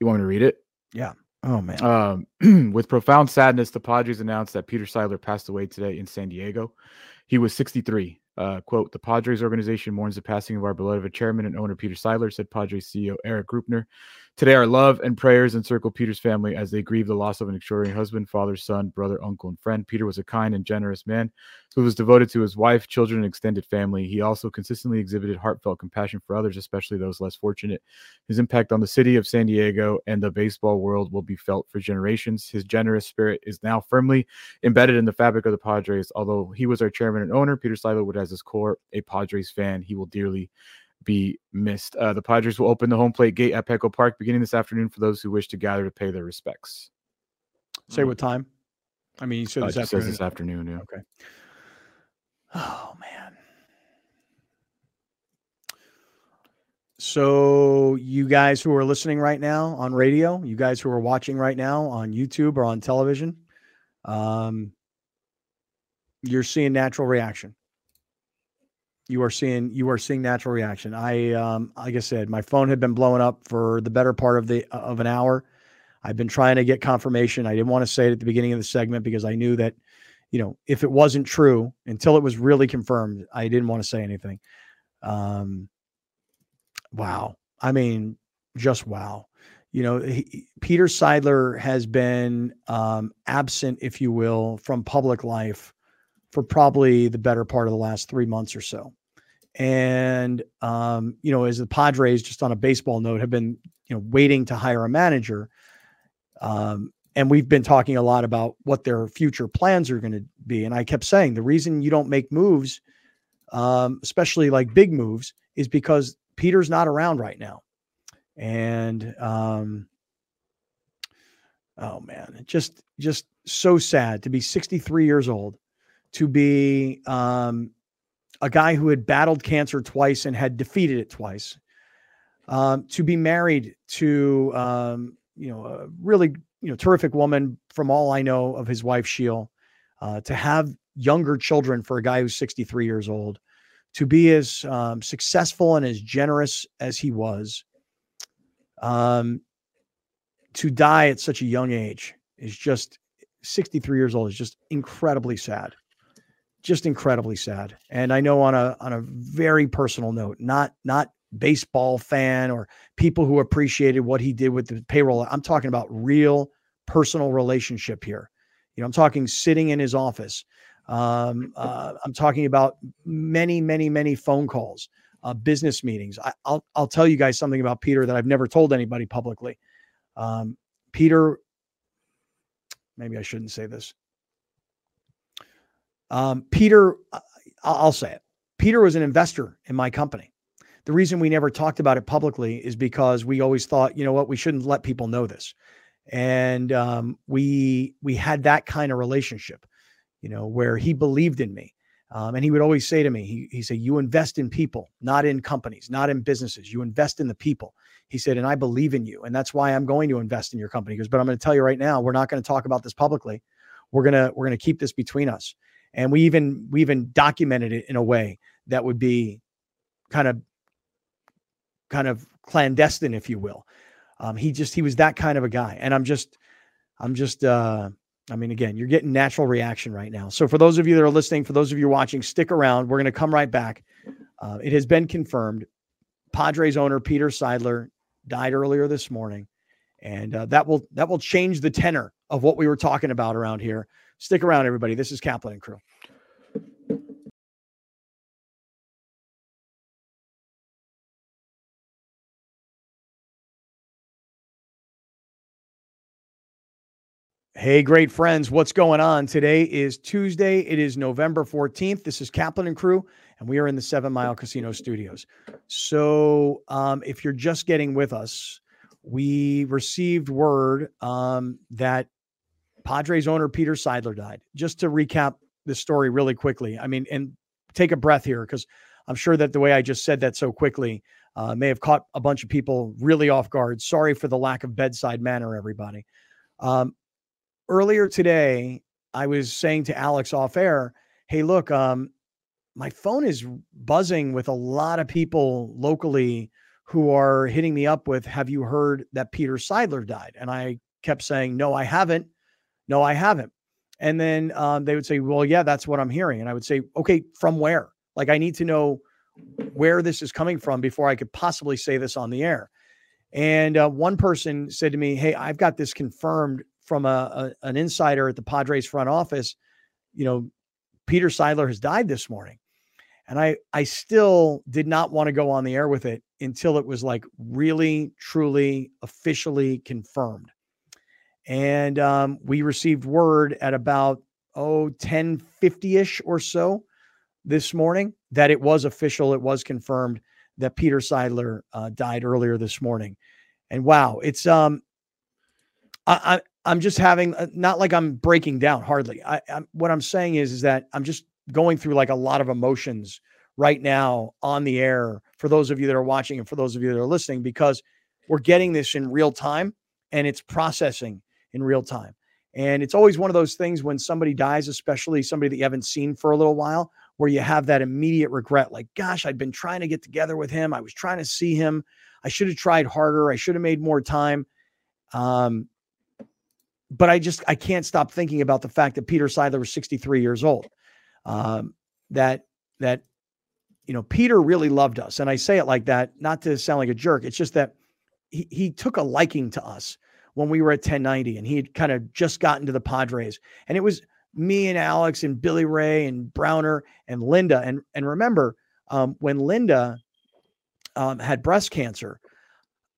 you want me to read it? Yeah. Oh man. Um, *clears throat* with profound sadness, the Padres announced that Peter Seidler passed away today in San Diego. He was 63. Uh, quote, the Padres organization mourns the passing of our beloved chairman and owner, Peter Seidler, said Padres CEO Erik Greupner. Today, our love and prayers encircle Peter's family as they grieve the loss of an extraordinary husband, father, son, brother, uncle, and friend. Peter was a kind and generous man who was devoted to his wife, children, and extended family. He also consistently exhibited heartfelt compassion for others, especially those less fortunate. His impact on the city of San Diego and the baseball world will be felt for generations. His generous spirit is now firmly embedded in the fabric of the Padres. Although he was our chairman and owner, Peter Seidler would, at his core, a Padres fan. He will dearly be missed. Uh, the Padres will open the home plate gate at Petco Park beginning this afternoon for those who wish to gather to pay their respects. Say what time? I mean, you said uh, this uh, afternoon. Says this afternoon. Yeah. Okay. Oh man. So you guys who are listening right now on radio, you guys who are watching right now on YouTube or on television, um, you're seeing natural reaction you are seeing you are seeing natural reaction. I um, like I said, my phone had been blowing up for the better part of the of an hour. I've been trying to get confirmation. I didn't want to say it at the beginning of the segment because I knew that, you know, if it wasn't true until it was really confirmed, I didn't want to say anything. Um, wow. I mean, just wow. You know, he, Peter Seidler has been um, absent, if you will, from public life for probably the better part of the last three months or so. And um, you know, as the Padres, just on a baseball note, have been you know waiting to hire a manager. Um, and we've been talking a lot about what their future plans are going to be. And I kept saying the reason you don't make moves, um, especially like big moves, is because Peter's not around right now. And um, oh man, just just so sad to be 63 years old, to be um, a guy who had battled cancer twice and had defeated it twice, um, to be married to um, you know a really you know terrific woman from all I know of his wife Sheel, uh, to have younger children for a guy who's 63 years old, to be as um, successful and as generous as he was, um, to die at such a young age is just 63 years old is just incredibly sad just incredibly sad. And I know on a on a very personal note, not not baseball fan or people who appreciated what he did with the payroll. I'm talking about real personal relationship here. You know, I'm talking sitting in his office. Um, *laughs* uh, I'm talking about many, many, many phone calls, uh, business meetings. I, will I'll tell you guys something about Peter that I've never told anybody publicly. Um, Peter, maybe I shouldn't say this. Um, Peter, I'll say it. Peter was an investor in my company. The reason we never talked about it publicly is because we always thought, you know what, we shouldn't let people know this. And um, we we had that kind of relationship, you know, where he believed in me. Um, and he would always say to me, he, he said, You invest in people, not in companies, not in businesses. You invest in the people. He said, and I believe in you. And that's why I'm going to invest in your company. He goes, but I'm going to tell you right now, we're not going to talk about this publicly. We're gonna, we're gonna keep this between us. And we even we even documented it in a way that would be kind of kind of clandestine, if you will. Um, he just he was that kind of a guy. And I'm just, I'm just uh I mean, again, you're getting natural reaction right now. So for those of you that are listening, for those of you watching, stick around. We're going to come right back. Uh, it has been confirmed. Padres owner Peter Seidler died earlier this morning, and uh, that will that will change the tenor of what we were talking about around here. Stick around, everybody. This is Kaplan and Crew. Hey, great friends. What's going on? Today is Tuesday. It is November 14th. This is Kaplan and Crew, and we are in the Seven Mile Casino Studios. So, um, if you're just getting with us, we received word um, that Padres owner Peter Seidler died. Just to recap the story really quickly, I mean, and take a breath here because I'm sure that the way I just said that so quickly uh, may have caught a bunch of people really off guard. Sorry for the lack of bedside manner, everybody. Um, earlier today, I was saying to Alex off air, hey, look, um, my phone is buzzing with a lot of people locally who are hitting me up with, have you heard that Peter Seidler died? And I kept saying, no, I haven't. No, I haven't. And then um, they would say, well, yeah, that's what I'm hearing. And I would say, okay, from where? Like, I need to know where this is coming from before I could possibly say this on the air. And uh, one person said to me, hey, I've got this confirmed from a, a, an insider at the Padres front office, you know, Peter Seidler has died this morning. And I I still did not want to go on the air with it until it was like really, truly, officially confirmed. And um, we received word at about oh 1050-ish or so this morning that it was official, it was confirmed that Peter Seidler uh, died earlier this morning. And wow, it's um I, I'm just having uh, not like I'm breaking down hardly. I, I'm, what I'm saying is is that I'm just going through like a lot of emotions right now on the air for those of you that are watching and for those of you that are listening because we're getting this in real time and it's processing in real time. And it's always one of those things when somebody dies, especially somebody that you haven't seen for a little while, where you have that immediate regret like, gosh, I'd been trying to get together with him. I was trying to see him. I should have tried harder. I should have made more time. Um, but I just I can't stop thinking about the fact that Peter Seidler was 63 years old. Um, that that you know Peter really loved us, and I say it like that not to sound like a jerk. It's just that he he took a liking to us when we were at 1090, and he had kind of just gotten to the Padres, and it was me and Alex and Billy Ray and Browner and Linda, and and remember um, when Linda um, had breast cancer.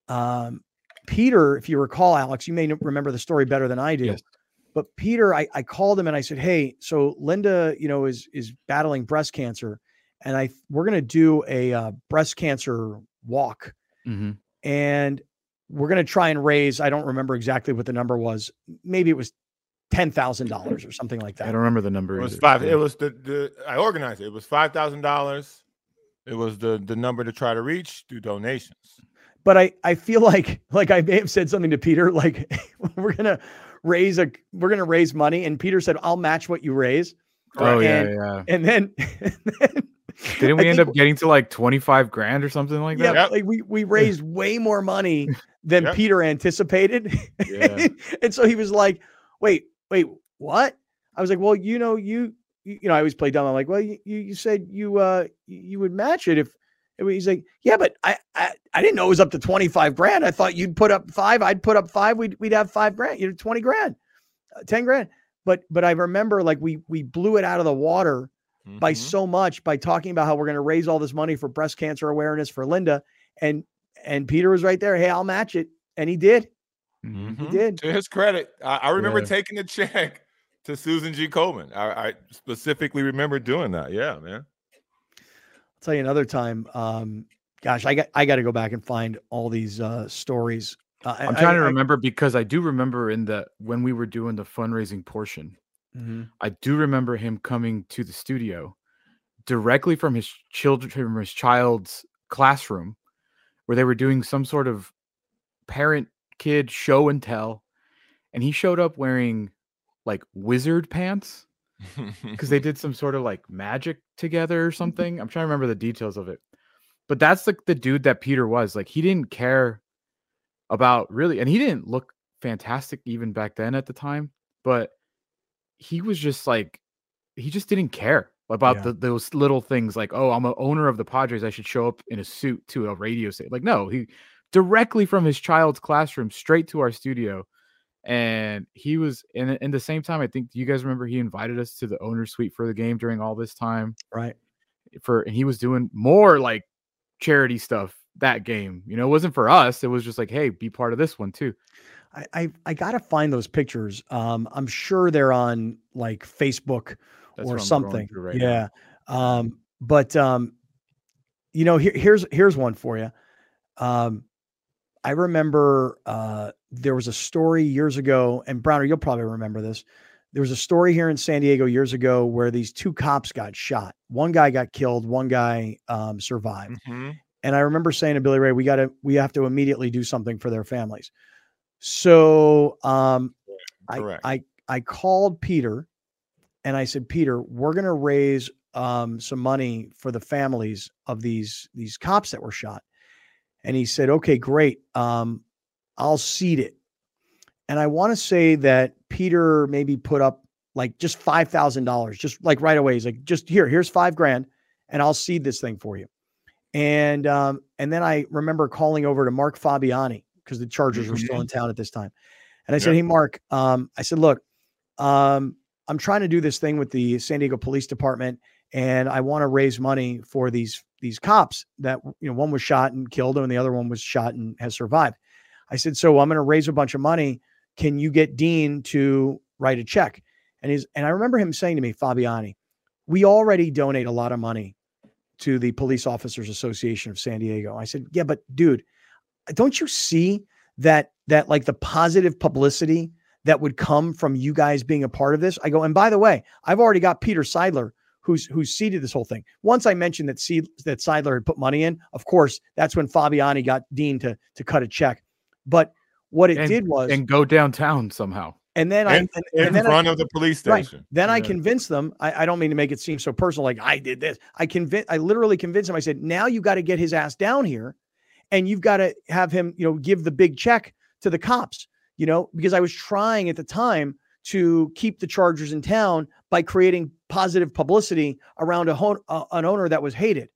Um, Peter, if you recall, Alex, you may remember the story better than I do. Yes. But Peter, I, I called him and I said, "Hey, so Linda, you know, is is battling breast cancer, and I we're gonna do a uh, breast cancer walk, mm-hmm. and we're gonna try and raise. I don't remember exactly what the number was. Maybe it was ten thousand dollars or something like that. I don't remember the number. It was either. five. It was the the I organized it. It was five thousand dollars. It was the the number to try to reach through donations but I I feel like *laughs* like I may have said something to Peter like *laughs* we're gonna raise a we're gonna raise money and Peter said I'll match what you raise. Oh and, yeah, yeah. And then, *laughs* and then didn't we I end up getting to like twenty five grand or something like that? Yeah, yep. like we we raised way more money than yep. Peter anticipated. Yeah. and so he was like, "Wait, wait, what?" I was like, "Well, you know, you you know, I always play dumb. I'm like, well, you you said you uh you would match it if He's like, yeah, but I, I, I didn't know it was up to 25 grand. I thought you'd put up five. I'd put up five. We'd, we'd have five grand, you know, 20 grand, uh, 10 grand. But, but I remember like we, we blew it out of the water mm-hmm. by so much by talking about how we're going to raise all this money for breast cancer awareness for Linda. And, and Peter was right there. Hey, I'll match it. And he did. Mm-hmm. He did. To his credit. I, I remember yeah. taking the check to Susan G. Komen. I, I specifically remember doing that. Yeah, man tell you another time. Um, gosh, I got I got to go back and find all these uh, stories. Uh, I'm trying I, to remember I, because I do remember in the when we were doing the fundraising portion, mm-hmm. I do remember him coming to the studio directly from his children from his child's classroom, where they were doing some sort of parent kid show and tell, and he showed up wearing like wizard pants because they did some sort of like magic together or mm-hmm. something. I'm trying to remember the details of it. But that's like the dude that Peter was. Like he didn't care about really, and he didn't look fantastic even back then at the time, but he was just like he just didn't care about yeah. the, those little things like, oh, I'm an owner of the Padres. I should show up in a suit to a radio station. Like, no, he directly from his child's classroom straight to our studio and he was in in the same time i think you guys remember he invited us to the owner suite for the game during all this time? Right. For and he was doing more like charity stuff that game you know it wasn't for us it was just like hey be part of this one too. I i, I gotta find those pictures um i'm sure they're on like facebook That's or something right yeah now. um but um you know here, here's here's one for you um I remember uh, there was a story years ago, and Browner, you'll probably remember this. There was a story here in San Diego years ago where these two cops got shot. One guy got killed, one guy um, survived. Mm-hmm. And I remember saying to Billy Ray, "We got to, we have to immediately do something for their families." So um, I, I, I called Peter, and I said, "Peter, we're going to raise um, some money for the families of these these cops that were shot." And he said, okay, great. Um, I'll seed it. And I want to say that Peter maybe put up like just $5,000, just like right away. He's like, just here, here's five grand and I'll seed this thing for you. And, um, and then I remember calling over to Mark Fabiani because the Chargers were still in mm-hmm. town at this time. And I said, Hey, Mark, um, I said, look, um, I'm trying to do this thing with the San Diego Police Department and I want to raise money for these these cops that you know one was shot and killed and the other one was shot and has survived. I said, so I'm going to raise a bunch of money. Can you get Dean to write a check? And he's and I remember him saying to me, Fabiani, we already donate a lot of money to the Police Officers Association of San Diego. I said, yeah, but dude, don't you see that that like the positive publicity that would come from you guys being a part of this? I go, and by the way, I've already got Peter Seidler who's who's seeded this whole thing. Once I mentioned that seed that Seidler had put money in, of course, that's when Fabiani got Dean to to cut a check. But what it and, did was and go downtown somehow. And then and, I and, in and then front I, of the police station. Right. Then yeah. I convinced them. I, I, don't mean to make it seem so personal, like I did this. I convinced. I literally convinced him. I said, now you got to get his ass down here, and you've got to have him, you know, give the big check to the cops. You know, because I was trying at the time to keep the Chargers in town by creating positive publicity around a hon- uh, an owner that was hated.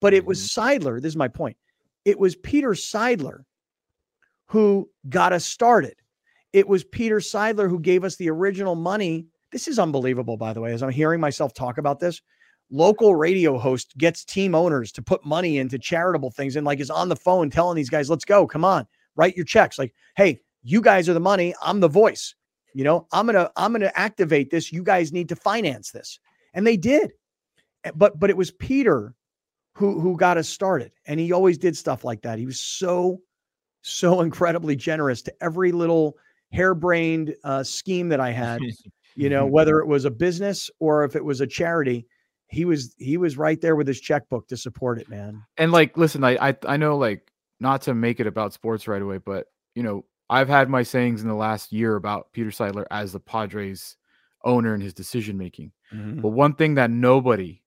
But it was mm-hmm. Seidler. This is my point. It was Peter Seidler who got us started. It was Peter Seidler who gave us the original money. This is unbelievable, by the way, as I'm hearing myself talk about this. Local radio host gets team owners to put money into charitable things and like is on the phone telling these guys, let's go, come on, write your checks. Like, hey, you guys are the money. I'm the voice. You know, I'm gonna I'm gonna activate this. You guys need to finance this, and they did. Eh, but but it was Peter who who got us started, and he always did stuff like that. He was so so incredibly generous to every little harebrained uh, scheme that I had. *laughs* you know, whether it was a business or if it was a charity, he was he was right there with his checkbook to support it, man. And like, listen, I I, I know like not to make it about sports right away, but you know, I've had my sayings in the last year about Peter Seidler as the Padres owner and his decision making. Mm-hmm. But one thing that nobody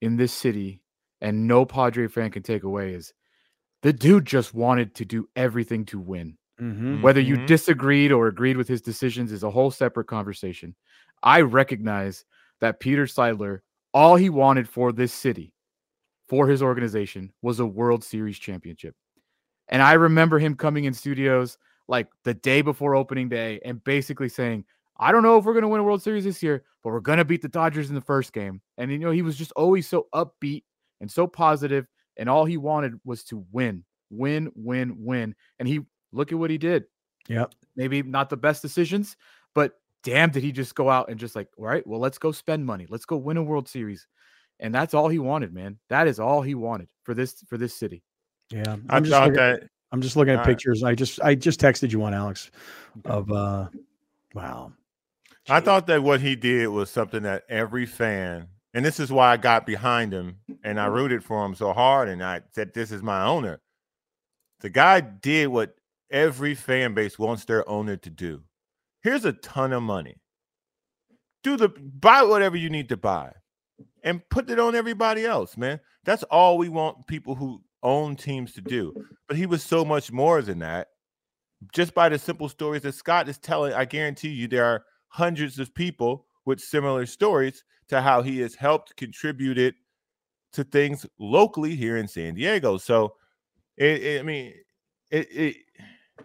in this city and no Padre fan can take away is the dude just wanted to do everything to win. Mm-hmm. Whether you mm-hmm. disagreed or agreed with his decisions is a whole separate conversation. I recognize that Peter Seidler, all he wanted for this city, for his organization, was a World Series championship. And I remember him coming in studios like the day before opening day and basically saying, I don't know if we're going to win a World Series this year, but we're going to beat the Dodgers in the first game. And, you know, he was just always so upbeat and so positive, And all he wanted was to win, win, win, win. And he, look at what he did. Yeah. Maybe not the best decisions, but damn, did he just go out and just like, all right, well, let's go spend money. Let's go win a World Series. And that's all he wanted, man. That is all he wanted for this, for this city. Yeah, I'm I just looking, that. I'm just looking at pictures. I just I just texted you one, Alex, of uh, wow. I thought that what he did was something that every fan, and this is why I got behind him and I mm-hmm. rooted for him so hard, and I said, "This is my owner." The guy did what every fan base wants their owner to do. Here's a ton of money. Do the buy whatever you need to buy and put it on everybody else, man. That's all we want people who own teams to do. But he was so much more than that. Just by the simple stories that Scott is telling, I guarantee you there are hundreds of people with similar stories to how he has helped contributed to things locally here in San Diego. So, it, it, I mean, it, it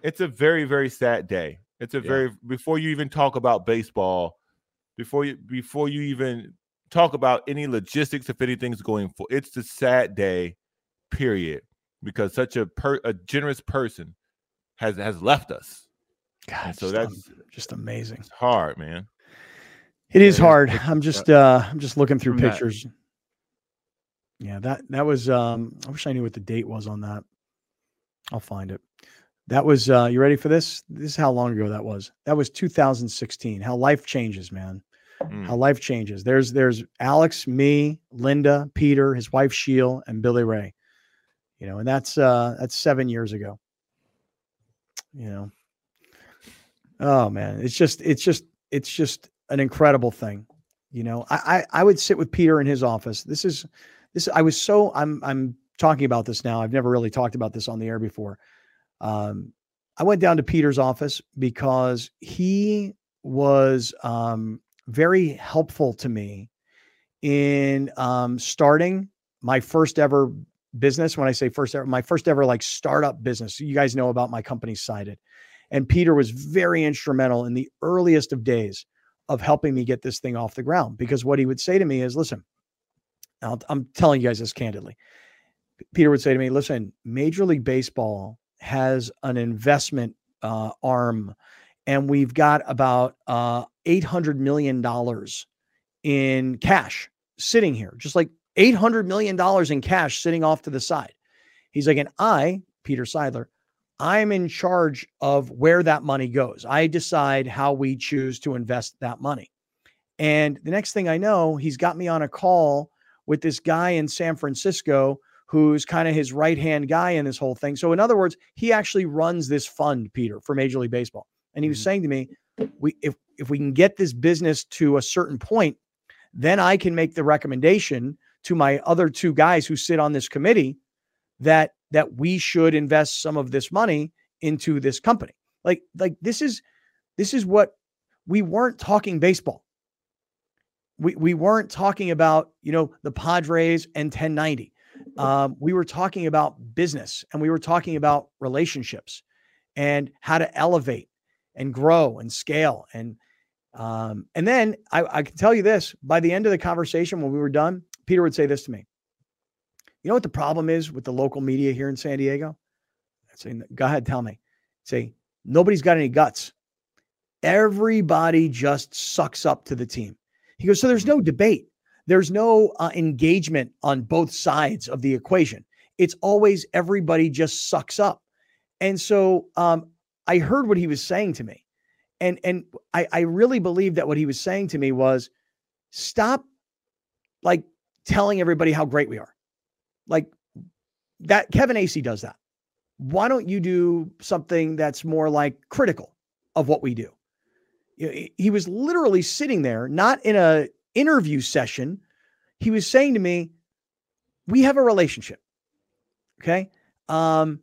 it's a very very sad day. It's a yeah. very before you even talk about baseball, before you before you even talk about any logistics if anything's going for. It's a sad day, period, because such a per, a generous person has has left us. God, so that's just amazing. It's hard, man. It is hard. I'm just uh I'm just looking through pictures. That. Yeah, that that was um I wish I knew what the date was on that. I'll find it. That was uh you ready for this? This is how long ago that was. That was 2016. How life changes, man. Mm. How life changes. There's there's Alex, me, Linda, Peter, his wife Sheel, and Billy Ray. You know, and that's uh that's seven years ago. You know. Oh man, it's just it's just it's just an incredible thing. You know, I, I I would sit with Peter in his office. This is this I was so I'm I'm talking about this now. I've never really talked about this on the air before. Um, I went down to Peter's office because he was um, very helpful to me in um, starting my first ever business. When I say first ever, my first ever like startup business. You guys know about my company Cited. And Peter was very instrumental in the earliest of days of helping me get this thing off the ground because what he would say to me is, listen, i am telling you guys this candidly. Peter would say to me, listen, Major League Baseball has an investment uh, arm, and we've got about uh, $800 million in cash sitting here, just like $800 million in cash sitting off to the side. He's like, and I, Peter Seidler, I'm in charge of where that money goes. I decide how we choose to invest that money. And the next thing I know, he's got me on a call with this guy in San Francisco who's kind of his right hand guy in this whole thing. So, in other words, he actually runs this fund, Peter, for Major League Baseball. And he was mm-hmm. saying to me, we if if we can get this business to a certain point, then I can make the recommendation to my other two guys who sit on this committee that that we should invest some of this money into this company. Like like this is this is what we weren't talking baseball. We we weren't talking about, you know, the Padres and 1090. Um, we were talking about business and we were talking about relationships and how to elevate and grow and scale. And um, and then I, I can tell you this by the end of the conversation when we were done, Peter would say this to me. You know what the problem is with the local media here in San Diego? Say, go ahead, tell me. say, nobody's got any guts. Everybody just sucks up to the team. He goes, so there's no debate. There's no uh, engagement on both sides of the equation. It's always everybody just sucks up. And so um, I heard what he was saying to me. And, and I, I really believe that what he was saying to me was stop like telling everybody how great we are. Like that Kevin Acee does that. Why don't you do something that's more like critical of what we do? He was literally sitting there, not in a interview session. He was saying to me, "We have a relationship. Okay, um,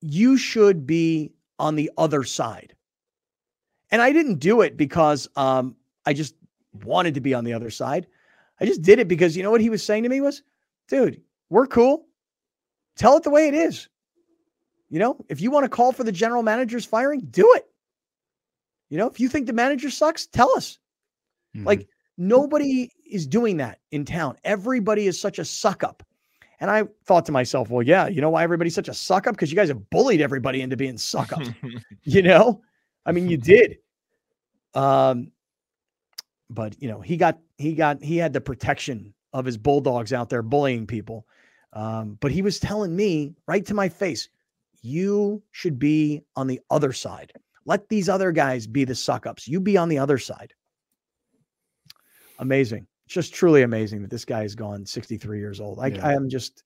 you should be on the other side." And I didn't do it because um, I just wanted to be on the other side. I just did it because you know what he was saying to me was, dude, we're cool. Tell it the way it is. You know, if you want to call for the general manager's firing, do it. You know, if you think the manager sucks, tell us. Mm-hmm. Like nobody is doing that in town. Everybody is such a suck up. And I thought to myself, well, yeah, you know why everybody's such a suck up? Because you guys have bullied everybody into being suck up. *laughs* you know, I mean, you did. Um, but you know, he got he got he had the protection of his bulldogs out there bullying people. Um, but he was telling me right to my face, you should be on the other side. Let these other guys be the suck ups. You be on the other side. Amazing. It's just truly amazing that this guy has gone 63 years old. I, yeah. I am just,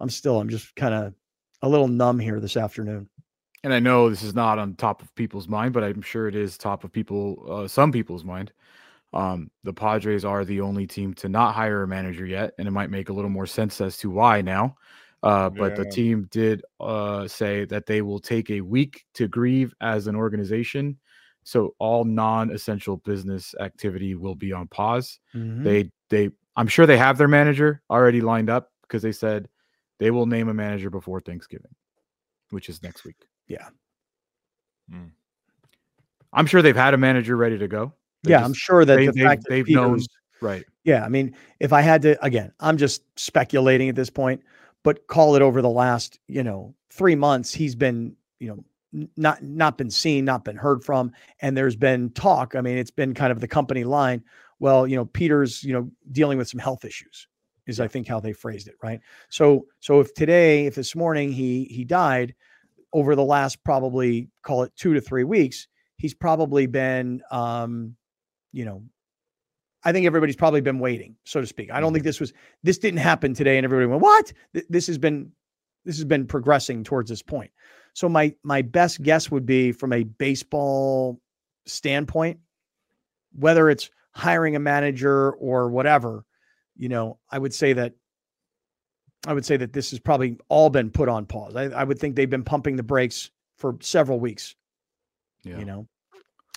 I'm still, I'm just kind of a little numb here this afternoon. And I know this is not on top of people's mind, but I'm sure it is top of people, uh, some people's mind. Um, the Padres are the only team to not hire a manager yet, and it might make a little more sense as to why now. Uh, but yeah. the team did uh, say that they will take a week to grieve as an organization. So all non-essential business activity will be on pause. Mm-hmm. They they I'm sure they have their manager already lined up because they said they will name a manager before Thanksgiving, which is next week. Yeah. Mm. I'm sure they've had a manager ready to go. They yeah, just, I'm sure that they, the fact that they've, known right. Yeah, I mean, if I had to again, I'm just speculating at this point, but call it over the last, you know, 3 months he's been, you know, not not been seen, not been heard from, and there's been talk. I mean, it's been kind of the company line. Well, you know, Peter's, you know, dealing with some health issues is I think how they phrased it, right? So so if today, if this morning he he died over the last probably call it 2 to 3 weeks, he's probably been um you know, I think everybody's probably been waiting, so to speak. I don't think mm-hmm. this was this didn't happen today, and everybody went, "What?" This has been this has been progressing towards this point. So my my best guess would be from a baseball standpoint, whether it's hiring a manager or whatever, you know, I would say that I would say that this has probably all been put on pause. I, I would think they've been pumping the brakes for several weeks. Yeah. You know,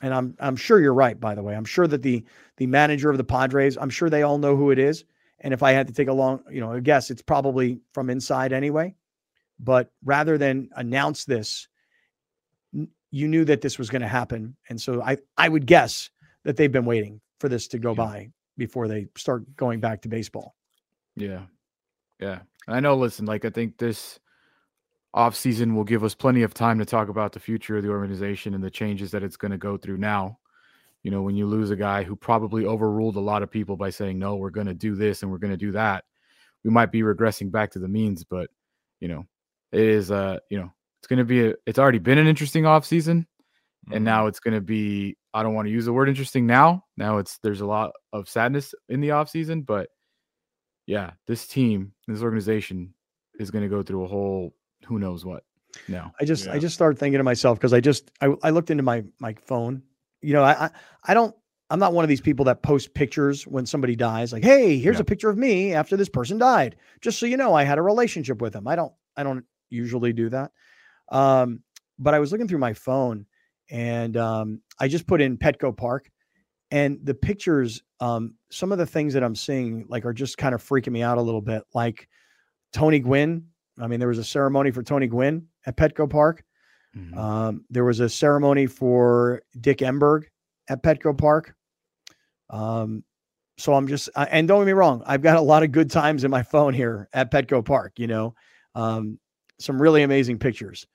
and I'm I'm sure you're right. By the way, I'm sure that the the manager of the Padres, I'm sure they all know who it is. And if I had to take a long, you know, a guess, it's probably from inside anyway. But rather than announce this, you knew that this was going to happen, and so I I would guess that they've been waiting for this to go yeah. by before they start going back to baseball. Yeah, yeah. I know. Listen, like I think this off season will give us plenty of time to talk about the future of the organization and the changes that it's going to go through now. You know, when you lose a guy who probably overruled a lot of people by saying, no, we're going to do this and we're going to do that, we might be regressing back to the means. But, you know, it is, uh, you know, it's going to be, a, it's already been an interesting off season. Mm-hmm. And now it's going to be, I don't want to use the word interesting now. Now it's, there's a lot of sadness in the off season. But yeah, this team, this organization is going to go through a whole who knows what. No, I just yeah. I just started thinking to myself because I just I, I looked into my my phone. You know, I, I I don't I'm not one of these people that post pictures when somebody dies. Like, hey, here's yeah. a picture of me after this person died, just so you know I had a relationship with him. I don't I don't usually do that. Um, but I was looking through my phone and um, I just put in Petco Park, and the pictures, um, some of the things that I'm seeing like are just kind of freaking me out a little bit. Like Tony Gwynn I mean, there was a ceremony for Tony Gwynn at Petco Park. Mm-hmm. Um, there was a ceremony for Dick Enberg at Petco Park. Um, so I'm just, and don't get me wrong, I've got a lot of good times in my phone here at Petco Park. You know, um, some really amazing pictures,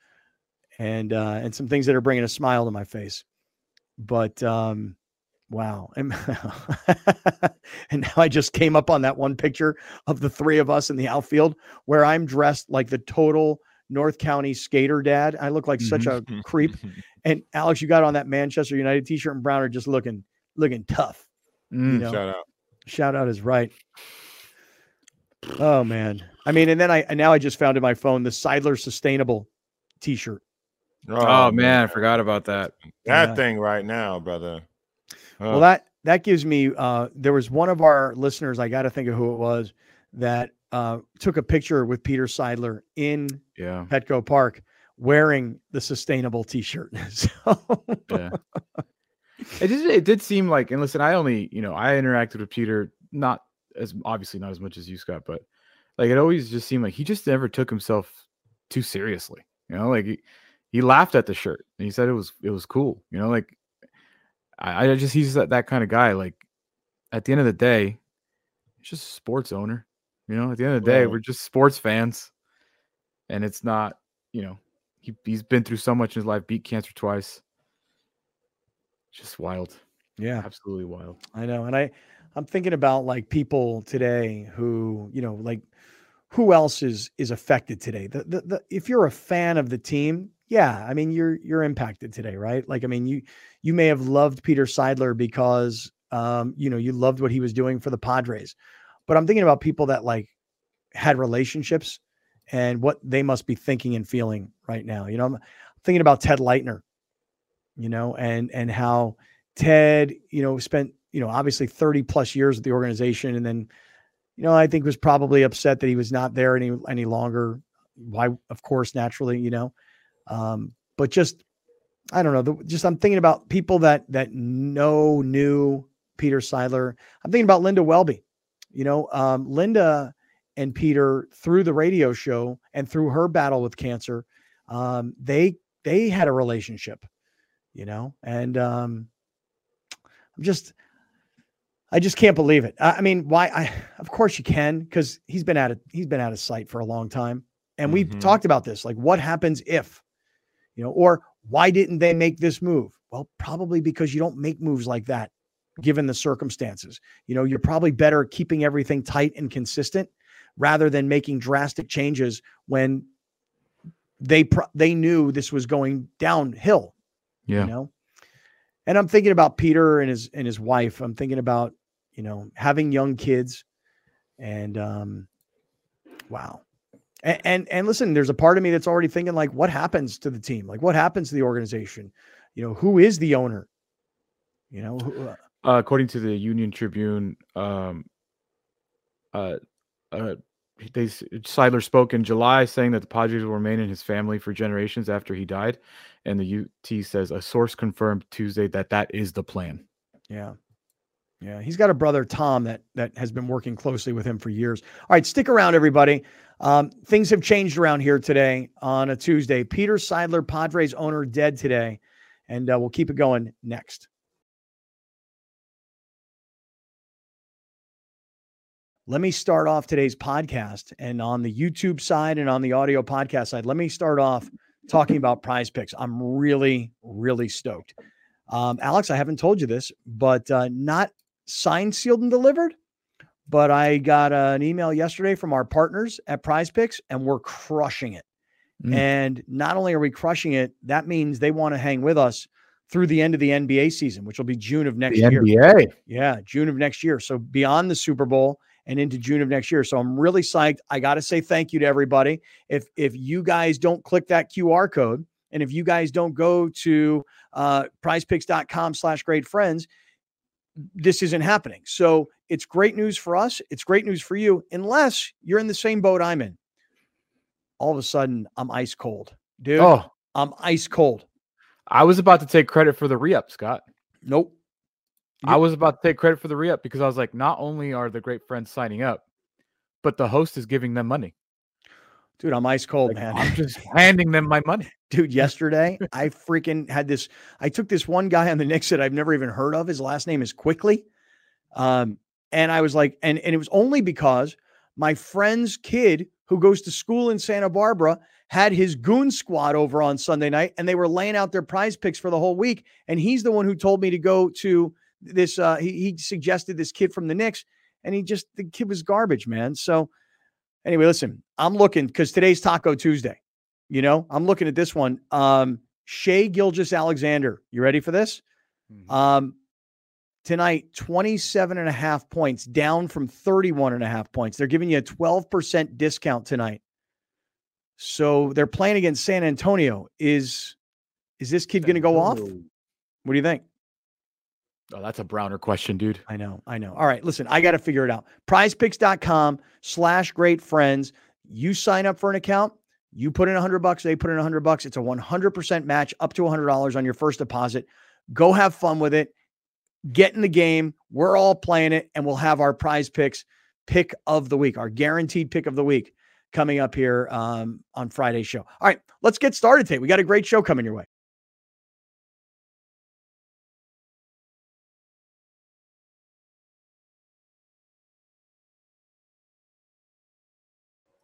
and uh, and some things that are bringing a smile to my face. But um, Wow. And, *laughs* and now I just came up on that one picture of the three of us in the outfield where I'm dressed like the total North County skater dad. I look like such a mm-hmm. creep. And Alex, you got on that Manchester United t-shirt and Browner just looking looking tough. Mm, you know? Shout out. Shout out is right. Oh man. I mean, and then I and now I just found in my phone the Seidler sustainable t-shirt. Oh, oh man, man, I forgot about that. That yeah. thing right now, brother. Well, that that gives me. Uh, there was one of our listeners. I got to think of who it was that uh, took a picture with Peter Seidler in yeah. Petco Park wearing the sustainable T-shirt. *laughs* so, yeah. *laughs* It did. It did seem like, and listen, I only, you know, I interacted with Peter not as obviously not as much as you, Scott, but like it always just seemed like he just never took himself too seriously. You know, like he, he laughed at the shirt and he said it was it was cool. You know, like I, I just he's that, that kind of guy. Like at the end of the day, he's just a sports owner. You know, at the end of the day, we're just sports fans. And it's not, you know, he he's been through so much in his life, beat cancer twice. Just wild. Yeah. Absolutely wild. I know. And I I'm thinking about like people today who, you know, like who else is is affected today? The, the, the if you're a fan of the team, yeah, I mean you're you're impacted today, right? Like I mean you you may have loved Peter Seidler because um, you know you loved what he was doing for the Padres, but I'm thinking about people that like had relationships and what they must be thinking and feeling right now. You know, I'm thinking about Ted Leitner, you know, and and how Ted, you know, spent you know obviously 30 plus years with the organization, and then you know I think was probably upset that he was not there any any longer. Why, of course, naturally, you know, um, but just I don't know. The, just I'm thinking about people that that know knew Peter Seidler. I'm thinking about Linda Welby. You know, um, Linda and Peter through the radio show and through her battle with cancer, um, they they had a relationship. You know, and um, I'm just I just can't believe it. I, I mean, why? I of course you can because he's been out of he's been out of sight for a long time, and we've mm-hmm. talked about this. Like, what happens if, you know, or why didn't they make this move? Well, probably because you don't make moves like that given the circumstances. You know, you're probably better keeping everything tight and consistent rather than making drastic changes when they pro- they knew this was going downhill. Yeah. You know? And I'm thinking about Peter and his and his wife. I'm thinking about, you know, having young kids and um wow. And, and, and listen, there's a part of me that's already thinking like, what happens to the team? Like, what happens to the organization? You know, who is the owner? You know, who, uh, uh, according to the Union Tribune, um, uh, uh, they Seidler spoke in July, saying that the Padres will remain in his family for generations after he died, and the UT says a source confirmed Tuesday that that is the plan. Yeah, yeah, he's got a brother Tom that that has been working closely with him for years. All right, stick around, everybody. Um, things have changed around here today on a Tuesday. Peter Seidler, Padres owner, dead today, and uh, we'll keep it going next. Let me start off today's podcast, and on the YouTube side and on the audio podcast side, let me start off talking about Prize Picks. I'm really, really stoked. Um, Alex, I haven't told you this, but uh, not signed, sealed, and delivered. But I got uh, an email yesterday from our partners at Prize Picks, and we're crushing it. Mm. And not only are we crushing it, that means they want to hang with us through the end of the NBA season, which will be June of next the year. NBA. Yeah, June of next year. So beyond the Super Bowl and into June of next year. So I'm really psyched. I got to say thank you to everybody. If if you guys don't click that QR code, and if you guys don't go to uh, prizepicks.com slash great friends, this isn't happening. So it's great news for us. It's great news for you, unless you're in the same boat I'm in. All of a sudden, I'm ice cold, dude. Oh, I'm ice cold. I was about to take credit for the re up, Scott. Nope. I was about to take credit for the re up because I was like, not only are the great friends signing up, but the host is giving them money. Dude, I'm ice cold, like, man. I'm *laughs* just handing them my money. Dude, *laughs* yesterday I freaking had this. I took this one guy on the Knicks that I've never even heard of. His last name is Quickley. Um, and I was like, and, and it was only because my friend's kid who goes to school in Santa Barbara had his goon squad over on Sunday night and they were laying out their prize picks for the whole week. And he's the one who told me to go to this uh he, he suggested this kid from the Knicks and he just the kid was garbage, man. So anyway, listen, I'm looking because today's Taco Tuesday. You know, I'm looking at this one. Um, Shai Gilgeous-Alexander. You ready for this? Mm-hmm. Um, tonight, 27 and a half points, down from 31 and a half points. They're giving you a 12% discount tonight. So they're playing against San Antonio. Is is this kid going to go off? What do you think? Oh, that's a Browner question, dude. I know. I know. All right. Listen, I got to figure it out. Prizepicks.com slash great friends. You sign up for an account. You put in a hundred bucks. They put in a hundred bucks. It's a 100% match up to a hundred dollars on your first deposit. Go have fun with it. Get in the game. We're all playing it and we'll have our prize picks pick of the week, our guaranteed pick of the week coming up here um, on Friday's show. All right, let's get started today. We got a great show coming your way.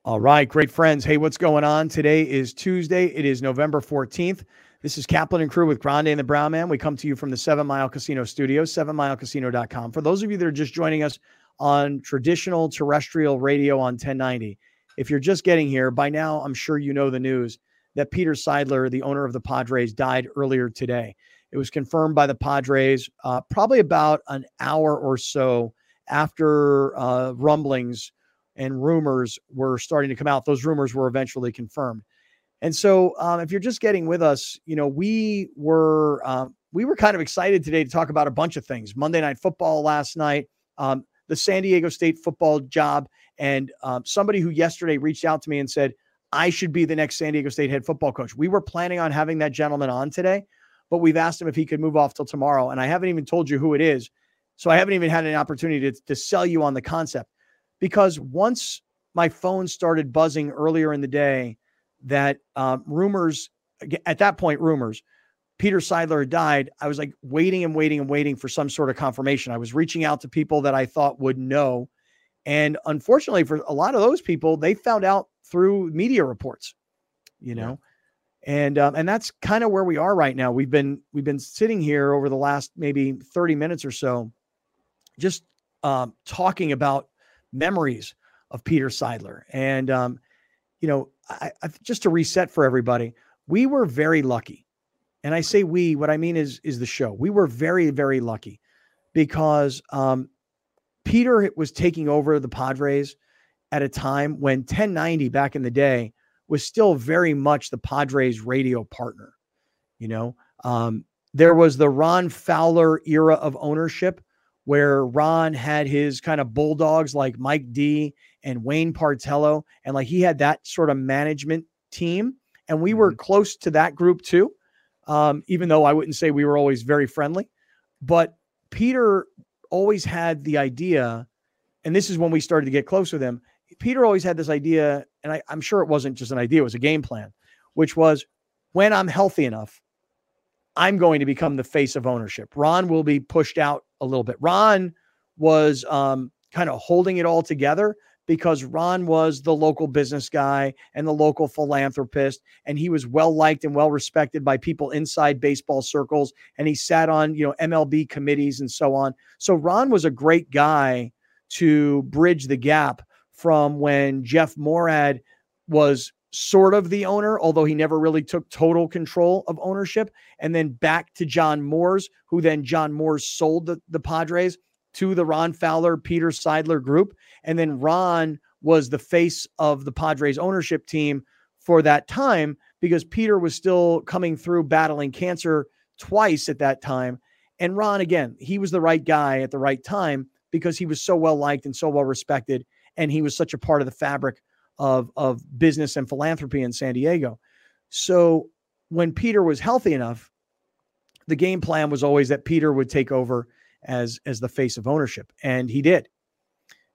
All right, great friends. Hey, what's going on? Today is Tuesday. It is November 14th. This is Kaplan and crew with Grande and the Brown Man. We come to you from the Seven Mile Casino Studios, sevenmilecasino.com. For those of you that are just joining us on traditional terrestrial radio on 1090, if you're just getting here, by now I'm sure you know the news that Peter Seidler, the owner of the Padres, died earlier today. It was confirmed by the Padres uh, probably about an hour or so after uh, rumblings and rumors were starting to come out. Those rumors were eventually confirmed. And so, um, if you're just getting with us, you know, we were um, we were kind of excited today to talk about a bunch of things. Monday Night Football last night, um, the San Diego State football job, and um, somebody who yesterday reached out to me and said I should be the next San Diego State head football coach. We were planning on having that gentleman on today, but we've asked him if he could move off till tomorrow, and I haven't even told you who it is. So I haven't even had an opportunity to, to sell you on the concept because once my phone started buzzing earlier in the day that um, rumors at that point rumors peter seidler died i was like waiting and waiting and waiting for some sort of confirmation i was reaching out to people that i thought would know and unfortunately for a lot of those people they found out through media reports you know yeah. and um, and that's kind of where we are right now we've been we've been sitting here over the last maybe 30 minutes or so just um, talking about memories of Peter Seidler. And, um, you know, I, I, just to reset for everybody, we were very lucky. And I say we, what I mean is, is the show. We were very, very lucky because um, Peter was taking over the Padres at a time when 1090 back in the day was still very much the Padres radio partner. You know, um, there was the Ron Fowler era of ownership where Ron had his kind of bulldogs like Mike Dee and Wayne Partello, and like he had that sort of management team, and we were mm-hmm. close to that group too. Um, even though I wouldn't say we were always very friendly, but Peter always had the idea, and this is when we started to get close with him. Peter always had this idea, and I, I'm sure it wasn't just an idea; it was a game plan, which was when I'm healthy enough, I'm going to become the face of ownership. Ron will be pushed out a little bit. Ron was um, kind of holding it all together because Ron was the local business guy and the local philanthropist, and he was well liked and well respected by people inside baseball circles. And he sat on you know MLB committees and so on. So Ron was a great guy to bridge the gap from when Jeff Moorad was sort of the owner, although he never really took total control of ownership. And then back to John Moores, who then John Moores sold the, the Padres to the Ron Fowler, Peter Seidler group. And then Ron was the face of the Padres ownership team for that time because Peter was still coming through battling cancer twice at that time. And Ron, again, he was the right guy at the right time because he was so well liked and so well respected. And he was such a part of the fabric of of business and philanthropy in San Diego. So when Peter was healthy enough, the game plan was always that Peter would take over as as the face of ownership, and he did.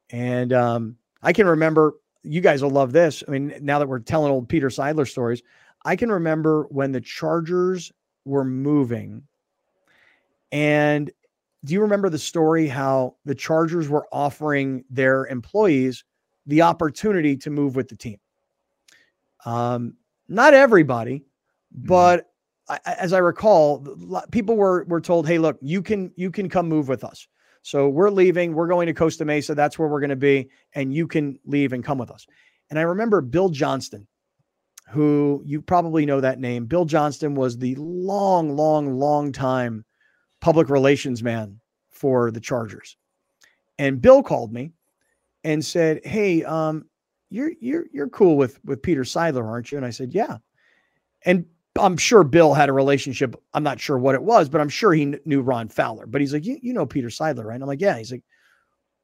And um, I can remember you guys will love this. I mean, now that we're telling old Peter Seidler stories, I can remember when the Chargers were moving. And do you remember the story how the Chargers were offering their employees the opportunity to move with the team. Um, not everybody, mm-hmm. but As I recall, people were were told, "Hey, look, you can you can come move with us." So we're leaving. We're going to Costa Mesa. That's where we're going to be, and you can leave and come with us. And I remember Bill Johnston, who you probably know that name. Bill Johnston was the long, long, long time public relations man for the Chargers. And Bill called me and said, "Hey, um, you're you're you're cool with with Peter Seidler, aren't you?" And I said, "Yeah." And I'm sure Bill had a relationship. I'm not sure what it was, but I'm sure he kn- knew Ron Fowler. But he's like, "You you know Peter Seidler, right?" And I'm like, "Yeah." He's like,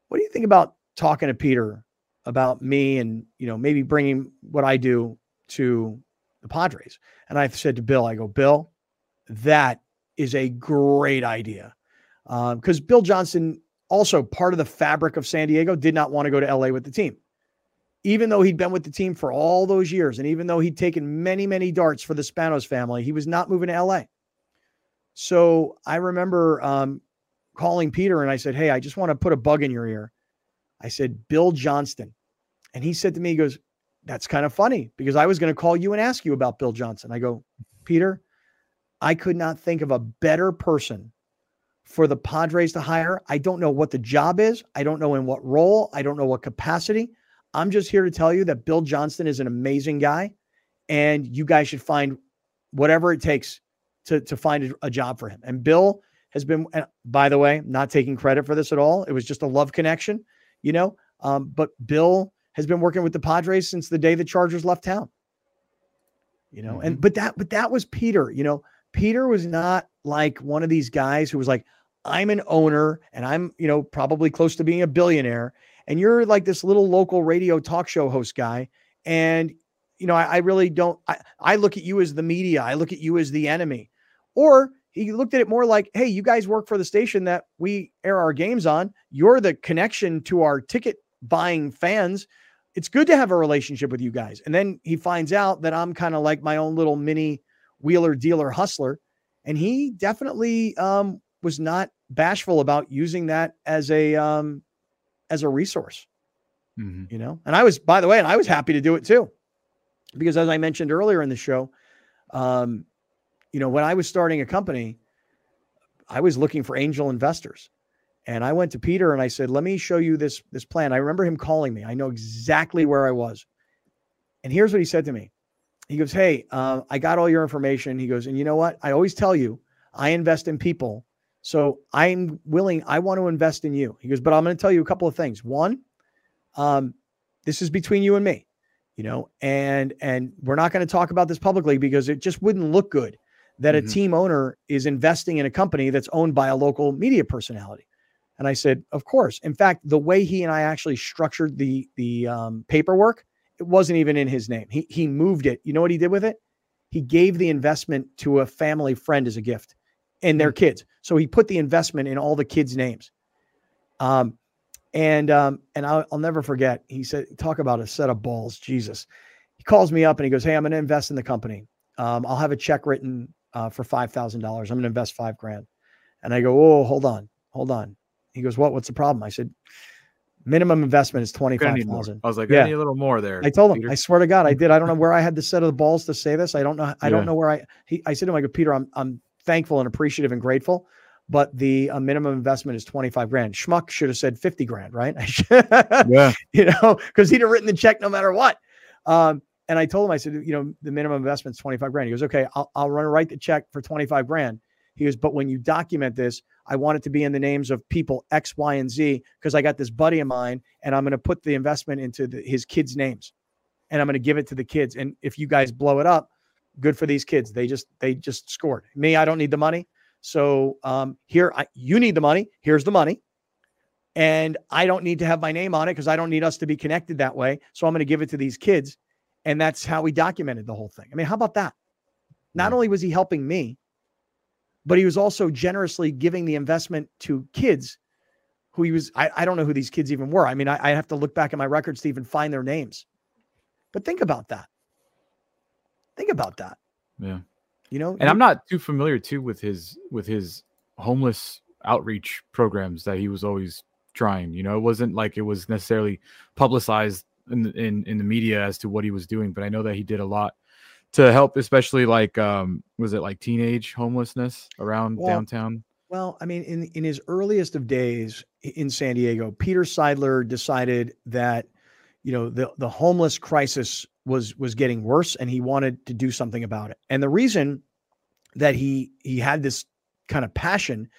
"What do you think about talking to Peter about me and you know maybe bringing what I do to the Padres?" And I said to Bill, "I go, Bill, that is a great idea." Because um, Bill Johnston also part of the fabric of San Diego, did not want to go to LA with the team. Even though he'd been with the team for all those years, and even though he'd taken many, many darts for the Spanos family, he was not moving to LA. So I remember um, calling Peter and I said, Hey, I just want to put a bug in your ear. I said, Bill Johnston. And he said to me, He goes, That's kind of funny because I was going to call you and ask you about Bill Johnston. I go, Peter, I could not think of a better person for the Padres to hire. I don't know what the job is. I don't know in what role. I don't know what capacity. I'm just here to tell you that Bill Johnston is an amazing guy, and you guys should find whatever it takes to to find a, job for him. And Bill has been, by the way, not taking credit for this at all. It was just a love connection, you know. Um, but Bill has been working with the Padres since the day the Chargers left town. You know, mm-hmm. and but that but that was Peter. You know, Peter was not like one of these guys who was like, I'm an owner and I'm, you know, probably close to being a billionaire. And you're like this little local radio talk show host guy. And, you know, I, I really don't, I, I look at you as the media. I look at you as the enemy. Or he looked at it more like, hey, you guys work for the station that we air our games on. You're the connection to our ticket buying fans. It's good to have a relationship with you guys. And then he finds out that I'm kind of like my own little mini wheeler dealer hustler. And he definitely um, was not bashful about using that as a um, as a resource. Mm-hmm. You know, and I was, by the way, and I was happy to do it too, because as I mentioned earlier in the show, um, you know, when I was starting a company, I was looking for angel investors. And I went to Peter and I said, "Let me show you this this plan." I remember him calling me. I know exactly where I was. And here's what he said to me. He goes, "Hey, uh, I got all your information." He goes, "And you know what? I always tell you, I invest in people. So I'm willing. I want to invest in you." He goes, "But I'm going to tell you a couple of things. One, um, this is between you and me, you know, and and we're not going to talk about this publicly because it just wouldn't look good that mm-hmm. a team owner is investing in a company that's owned by a local media personality. And I said, of course. In fact, the way he and I actually structured the the um, paperwork, it wasn't even in his name. He he moved it. You know what he did with it? He gave the investment to a family friend as a gift, and their hmm. kids. So he put the investment in all the kids' names. Um, and um, and I'll, I'll never forget. He said, "Talk about a set of balls, Jesus." He calls me up and he goes, "Hey, I'm going to invest in the company. Um, I'll have a check written uh, for five thousand dollars. I'm going to invest five grand." And I go, "Oh, hold on, hold on. He goes, "What? What's the problem?" I said, "Minimum investment is twenty five thousand. I was like, "Yeah, I need a little more there." I told him. Peter. I swear to God, I did. I don't know where I had the set of the balls to say this. I don't know. I don't know where I. He, I said to him, "I go, Peter, I'm I'm thankful and appreciative and grateful." But the uh, minimum investment is 25 grand. Schmuck should have said 50 grand, right? *laughs* yeah. You know, because he'd have written the check no matter what. Um, and I told him, I said, you know, the minimum investment is 25 grand. He goes, okay, I'll, I'll run write the check for 25 grand. He goes, but when you document this, I want it to be in the names of people X, Y, and Z because I got this buddy of mine and I'm going to put the investment into the, his kids' names and I'm going to give it to the kids. And if you guys blow it up, good for these kids. They just they just scored. Me, I don't need the money. So um, here, I, you need the money. Here's the money. And I don't need to have my name on it because I don't need us to be connected that way. So I'm going to give it to these kids. And that's how we documented the whole thing. I mean, how about that? Not only was he helping me, but he was also generously giving the investment to kids who he was. I, I don't know who these kids even were. I mean, I, I have to look back at my records to even find their names. But think about that. Think about that. Yeah. You know, and I'm not too familiar too with his with his homeless outreach programs that he was always trying. You know, it wasn't like it was necessarily publicized in in in the media as to what he was doing, but I know that he did a lot to help, especially like um, was it like teenage homelessness around well, downtown? Well, I mean, in in his earliest of days in San Diego, Peter Seidler decided that you know the the homeless crisis was was getting worse, and he wanted to do something about it. And the reason that he he had this kind of passion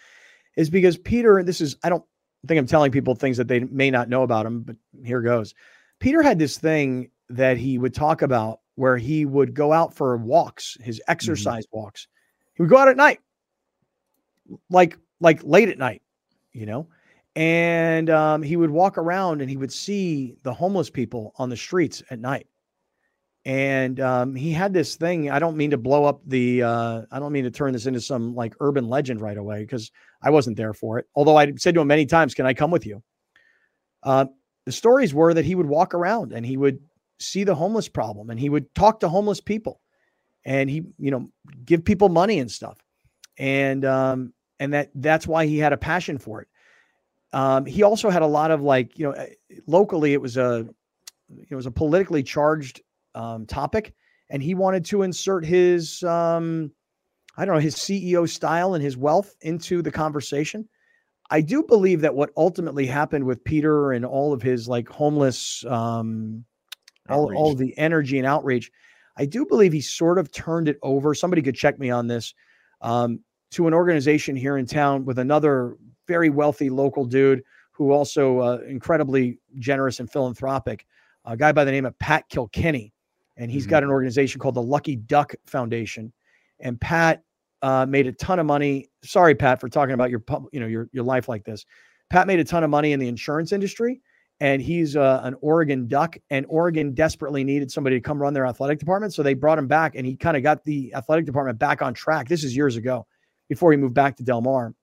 is because Peter, and this is I don't think I'm telling people things that they may not know about him, but here goes. Peter had this thing that he would talk about where he would go out for walks, his mm-hmm. exercise mm-hmm. walks. He would go out at night, like like late at night, you know, and um, he would walk around and he would see the homeless people on the streets at night. And um, he had this thing. I don't mean to blow up the. Uh, I don't mean to turn this into some like urban legend right away because I wasn't there for it. Although I said to him many times, "Can I come with you?" Uh, the stories were that he would walk around and he would see the homeless problem and he would talk to homeless people and he you know give people money and stuff and um and that that's why he had a passion for it um he also had a lot of like you know eh, locally it was a it was a politically charged um topic and he wanted to insert his um i don't know his ceo style and his wealth into the conversation I do believe that what ultimately happened with Peter and all of his like homeless, um, all, all the energy and outrage, I do believe he sort of turned it over. Somebody could check me on this um, to an organization here in town with another very wealthy local dude who also uh, incredibly generous and philanthropic, a guy by the name of Pat Kilkenny, and he's mm-hmm. got an organization called the Lucky Duck Foundation. And Pat uh, made a ton of money. Sorry, Pat, for talking about your you know your your life like this. Pat made a ton of money in the insurance industry, and he's uh, an Oregon Duck. And Oregon desperately needed somebody to come run their athletic department, so they brought him back, and he kind of got the athletic department back on track. This is years ago, before he moved back to Del Mar.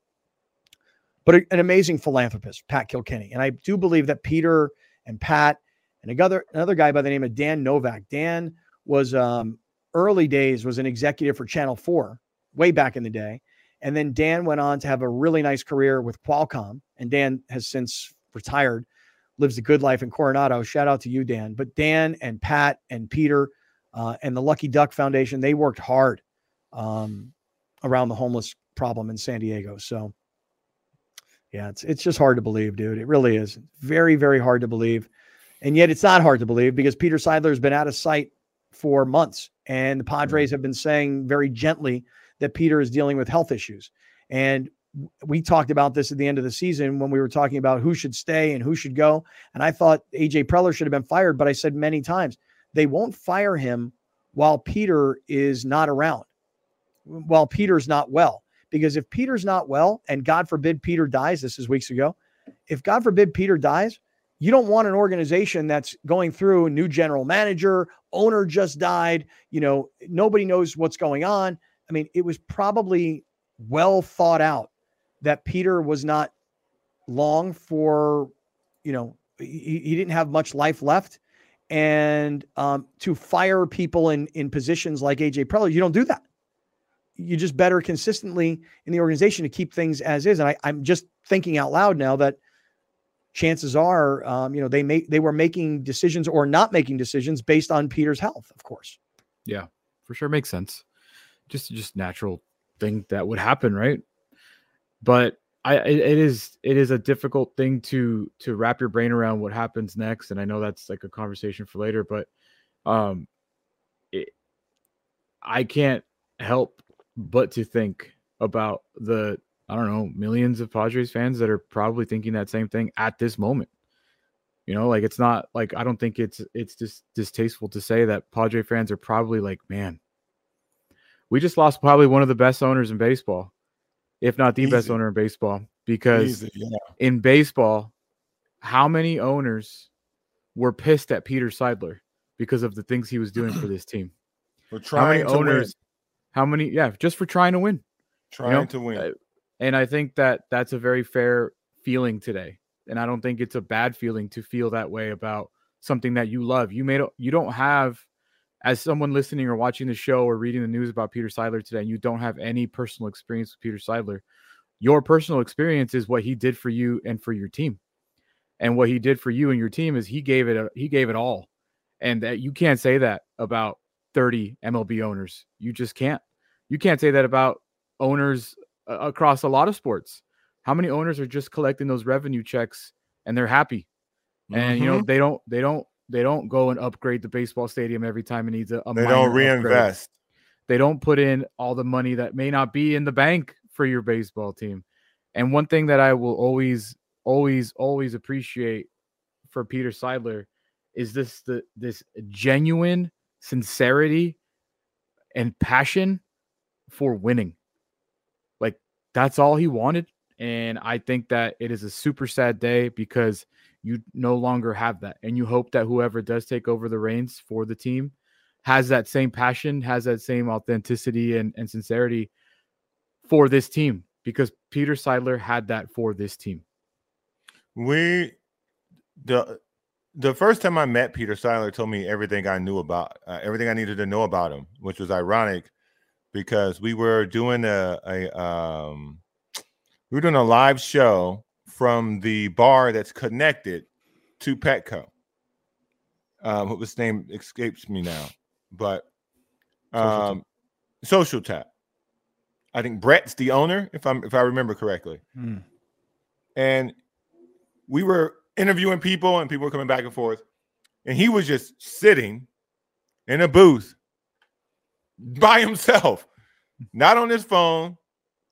But an amazing philanthropist, Pat Kilkenny, and I do believe that Peter and Pat and another another guy by the name of Dan Novak. Dan was um, early days was an executive for Channel Four way back in the day. And then Dan went on to have a really nice career with Qualcomm. And Dan has since retired, lives a good life in Coronado. Shout out to you, Dan. But Dan and Pat and Peter uh, and the Lucky Duck Foundation, they worked hard um, around the homeless problem in San Diego. So, yeah, it's it's just hard to believe, dude. It really is very, very hard to believe. And yet it's not hard to believe because Peter Seidler has been out of sight for months. And the mm-hmm. Padres have been saying very gently that Peter is dealing with health issues. And we talked about this at the end of the season when we were talking about who should stay and who should go. And I thought AJ Preller should have been fired, but I said many times they won't fire him while Peter is not around, while Peter's not well. Because if Peter's not well, and God forbid Peter dies, this is weeks ago, if God forbid Peter dies, you don't want an organization that's going through a new general manager, owner just died, you know, nobody knows what's going on. I mean, it was probably well thought out that Peter was not long for, you know, he, he didn't have much life left. And um, to fire people in in positions like AJ Preller, you don't do that. You just better consistently in the organization to keep things as is. And I, I'm just thinking out loud now that chances are, um, you know, they make they were making decisions or not making decisions based on Peter's health, of course. Yeah, for sure, makes sense just just natural thing that would happen, right? But I it, it is it is a difficult thing to to wrap your brain around what happens next, and I know that's like a conversation for later, but um, it, I can't help but to think about the I don't know millions of Padres fans that are probably thinking that same thing at this moment. You know, like it's not like I don't think it's it's just distasteful to say that Padre fans are probably like, man, we just lost probably one of the best owners in baseball, if not the Easy. best owner in baseball. Because Easy, yeah. in baseball, how many owners were pissed at Peter Seidler because of the things he was doing for this team? For trying how many owners, win. How many? Yeah, just for trying to win. Trying you know? to win. Uh, And I think that that's a very fair feeling today. And I don't think it's a bad feeling to feel that way about something that you love. You made you don't have as someone listening or watching the show or reading the news about Peter Seidler today, and you don't have any personal experience with Peter Seidler, your personal experience is what he did for you and for your team. And what he did for you and your team is he gave it a, he gave it all. And that you can't say that about 30 MLB owners. You just can't. You can't say that about owners across a lot of sports. How many owners are just collecting those revenue checks and they're happy? And mm-hmm. you know, mm-hmm. they don't they don't they don't go and upgrade the baseball stadium every time it needs a. a they don't reinvest. Upgrade. They don't put in all the money that may not be in the bank for your baseball team. And one thing that I will always, always, always appreciate for Peter Seidler is this the this genuine sincerity and passion for winning. That's all he wanted. And I think that it is a super sad day because you no longer have that. And you hope that whoever does take over the reins for the team has that same passion, has that same authenticity and, and sincerity for this team because Peter Seidler had that for this team. We the the first time I met Peter Seidler told me everything I knew about uh, everything I needed to know about him, which was ironic because we were doing a, a um we were doing a live show from the bar that's connected to Petco. Um, his name escapes me now, but um, Social Tap. I think Brett's the owner, if I'm if I remember correctly. Hmm. and we were interviewing people, and people were coming back and forth, and he was just sitting in a booth by himself, not on his phone,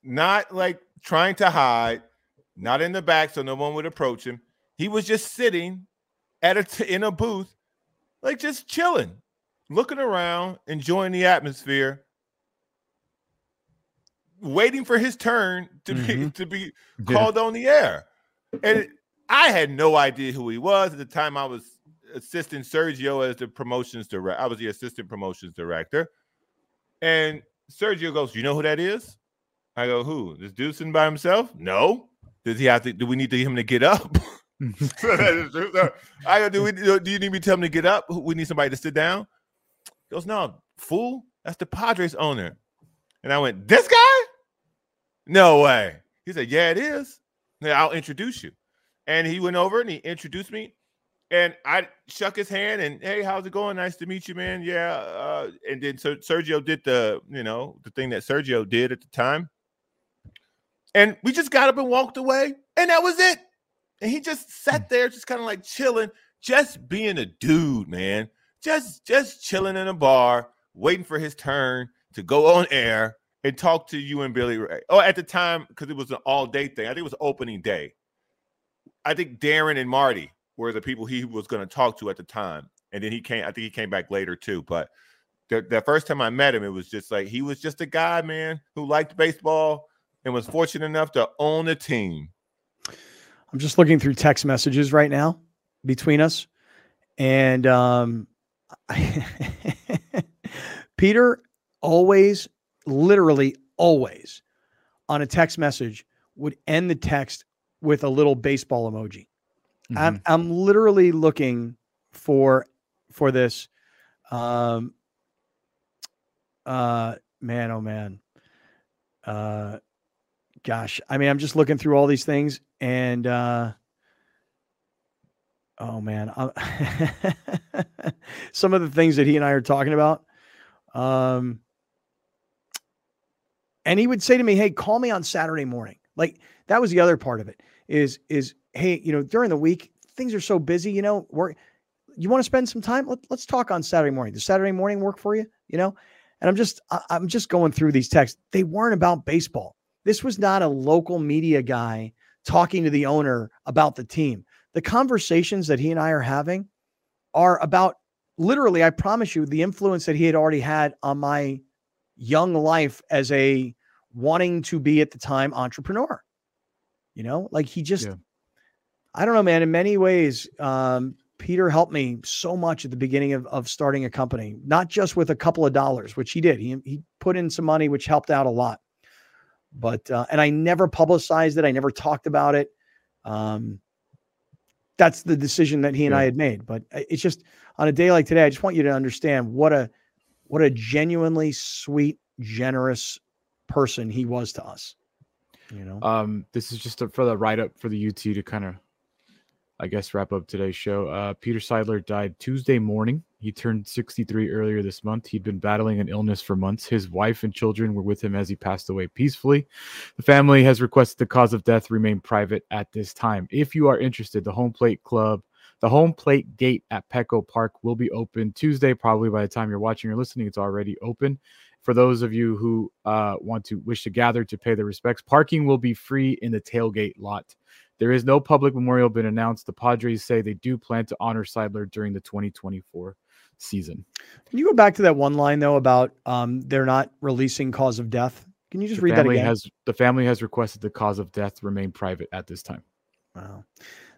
not like trying to hide, not in the back so no one would approach him. He was just sitting at a t- in a booth, like just chilling, looking around, enjoying the atmosphere, waiting for his turn to mm-hmm. be to be called yeah. on the air. And I had no idea who he was at the time. I was assisting Sergio as the promotions director. I was the assistant promotions director. And Sergio goes, "You know who that is?" I go, "Who? This dude sitting by himself?" No. Does he have to? Do we need him to get up? *laughs* I go, do we? Do you need me to tell him to get up? We need somebody to sit down. He goes, "No, fool. That's the Padres owner." And I went, "This guy? No way." He said, "Yeah, it is." I'll introduce you. And he went over and he introduced me. And I shook his hand and hey, how's it going? Nice to meet you, man. Yeah. Uh, and then so Sergio did the, you know, the thing that Sergio did at the time. And we just got up and walked away, and that was it. And he just sat hmm. there, just kind of like chilling, just being a dude, man. Just just chilling in a bar, waiting for his turn to go on air and talk to you and Billy Ray. Oh, at the time, because it was an all-day thing. I think it was opening day. I think Darren and Marty were the people he was going to talk to at the time. And then he came, I think he came back later too. But the, the first time I met him, it was just like he was just a guy, man, who liked baseball and was fortunate enough to own a team. I'm just looking through text messages right now between us. And um, *laughs* Peter always, literally always, on a text message would end the text with a little baseball emoji. Mm-hmm. I'm I'm literally looking for for this. Um uh man oh man. Uh gosh, I mean I'm just looking through all these things and uh oh man. *laughs* some of the things that he and I are talking about. Um and he would say to me, "Hey, call me on Saturday morning." Like that was the other part of it is is hey, you know, during the week things are so busy, you know, work you want to spend some time? Let, us talk on Saturday morning. Does Saturday morning work for you? You know, and I'm just I, I'm just going through these texts. They weren't about baseball. This was not a local media guy talking to the owner about the team. The conversations that he and I are having are about literally, I promise you, the influence that he had already had on my young life as a wanting to be at the time entrepreneur. You know, like he just, yeah. I don't know, man. In many ways, um, Peter helped me so much at the beginning of, of starting a company, not just with a couple of dollars, which he did. He, he put in some money, which helped out a lot. But, uh, and I never publicized it, I never talked about it. Um, that's the decision that he and yeah. I had made. But uh, it's just on a day like today, I just want you to understand what a, what a genuinely sweet, generous person he was to us. You know, um, this is just a, for the write up for the UT to kind of, I guess, wrap up today's show. Uh, Peter Seidler died Tuesday morning. He turned 63 earlier this month. He'd been battling an illness for months. His wife and children were with him as he passed away peacefully. The family has requested the cause of death remain private at this time. If you are interested, the Home Plate Club, the Home Plate Gate at Petco Park will be open Tuesday. Probably by the time you're watching or listening, it's already open for those of you who uh, want to wish to gather to pay their respects. Parking will be free in the tailgate lot. There is no public memorial been announced. The Padres say they do plan to honor Seidler during the 2024 season. Can you go back to that one line though about um, they're not releasing cause of death? Can you just the read that again? Has, the family has requested the cause of death remain private at this time. Wow.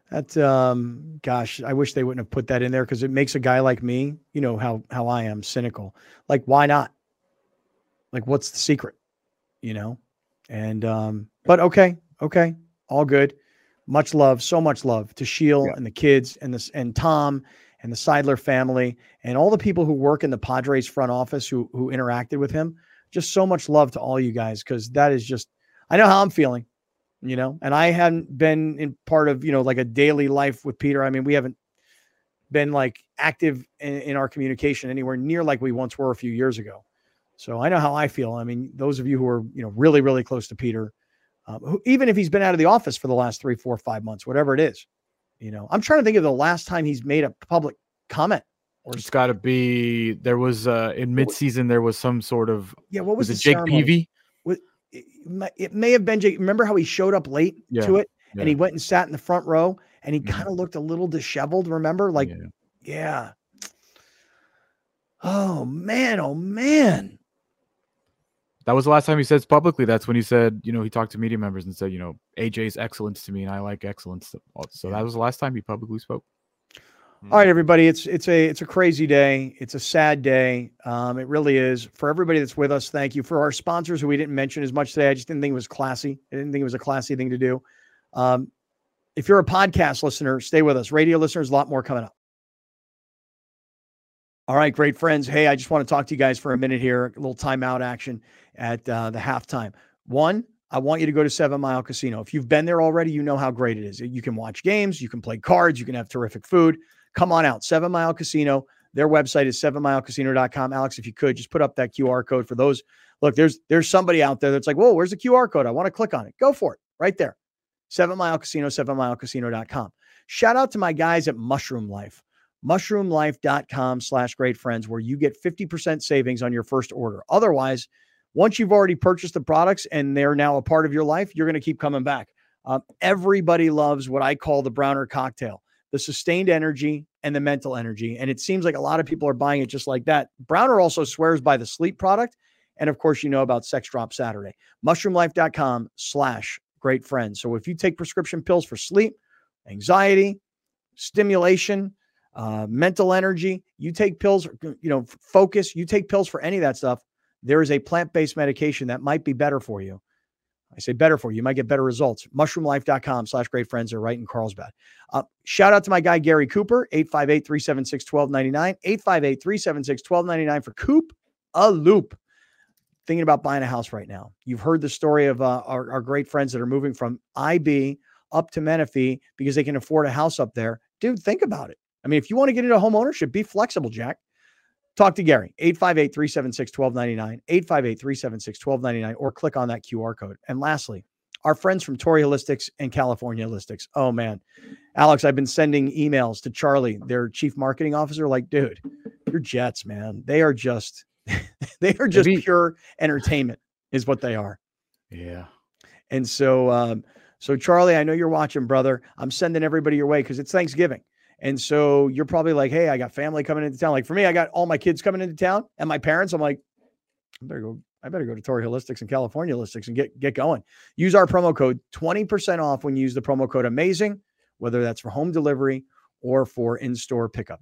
That um gosh, I wish they wouldn't have put that in there because it makes a guy like me, you know how how I am cynical. Like why not? Like, what's the secret? You know? And, um, but okay, okay, all good. Much love, so much love to Sheel yeah. and the kids and this and Tom and the Seidler family and all the people who work in the Padres front office who who interacted with him. Just so much love to all you guys because that is just I know how I'm feeling, you know, and I haven't been in part of you know like a daily life with Peter. I mean, we haven't been like active in, in our communication anywhere near like we once were a few years ago. So I know how I feel. I mean, those of you who are, you know, really, really close to Peter, um, who, even if he's been out of the office for the last three, four, five months, whatever it is. You know, I'm trying to think of the last time he's made a public comment. Or it's got to be there was uh in midseason there was some sort of yeah. What was, was it? Jake Peavy. It may have been Jake. Remember how he showed up late yeah, to it, yeah. and he went and sat in the front row, and he mm-hmm. kind of looked a little disheveled. Remember, like, yeah. yeah. Oh man! Oh man! That was the last time he says publicly. That's when he said, you know, he talked to media members and said, you know, AJ's excellence to me, and I like excellence. So that was the last time he publicly spoke. All right, everybody. It's it's a it's a crazy day. It's a sad day. Um, it really is. For everybody that's with us, thank you. For our sponsors who we didn't mention as much today, I just didn't think it was classy. I didn't think it was a classy thing to do. Um, if you're a podcast listener, stay with us. Radio listeners, a lot more coming up. All right, great friends. Hey, I just want to talk to you guys for a minute here. A little timeout action at uh, the halftime. One, I want you to go to Seven Mile Casino. If you've been there already, you know how great it is. You can watch games, you can play cards, you can have terrific food. Come on out, Seven Mile Casino. Their website is sevenmilecasino.com. Alex, if you could just put up that QR code for those. Look, there's there's somebody out there that's like, whoa, where's the QR code? I want to click on it. Go for it right there. Seven Mile Casino, sevenmilecasino.com. Shout out to my guys at Mushroom Life mushroomlife.com slash great friends where you get 50% savings on your first order. Otherwise, once you've already purchased the products and they're now a part of your life, you're going to keep coming back. Um, everybody loves what I call the Browner cocktail, the sustained energy and the mental energy. And it seems like a lot of people are buying it just like that. Browner also swears by the sleep product. And of course, you know about Sex Drop Saturday. Mushroomlife.com slash great friends. So if you take prescription pills for sleep, anxiety, stimulation, uh, mental energy, you take pills, you know, focus, you take pills for any of that stuff, there is a plant based medication that might be better for you. I say better for you. You might get better results. Mushroomlife.com slash great friends are right in Carlsbad. Uh, shout out to my guy, Gary Cooper, 858 376 1299. 858 376 1299 for Coop a Loop. Thinking about buying a house right now. You've heard the story of uh, our, our great friends that are moving from IB up to Menifee because they can afford a house up there. Dude, think about it. I mean, if you want to get into home ownership, be flexible, Jack. Talk to Gary, 858 376 1299, 858 376 1299, or click on that QR code. And lastly, our friends from Torrey Holistics and California Holistics. Oh, man. Alex, I've been sending emails to Charlie, their chief marketing officer, like, dude, your jets, man. They are just, *laughs* they are just Maybe. pure entertainment, is what they are. Yeah. And so, um, so Charlie, I know you're watching, brother. I'm sending everybody your way because it's Thanksgiving. And so you're probably like, hey, I got family coming into town. Like for me, I got all my kids coming into town and my parents. I'm like, I better go. I better go to Torrey Holistics and California Holistics and get get going. Use our promo code 20% off when you use the promo code amazing, whether that's for home delivery or for in-store pickup.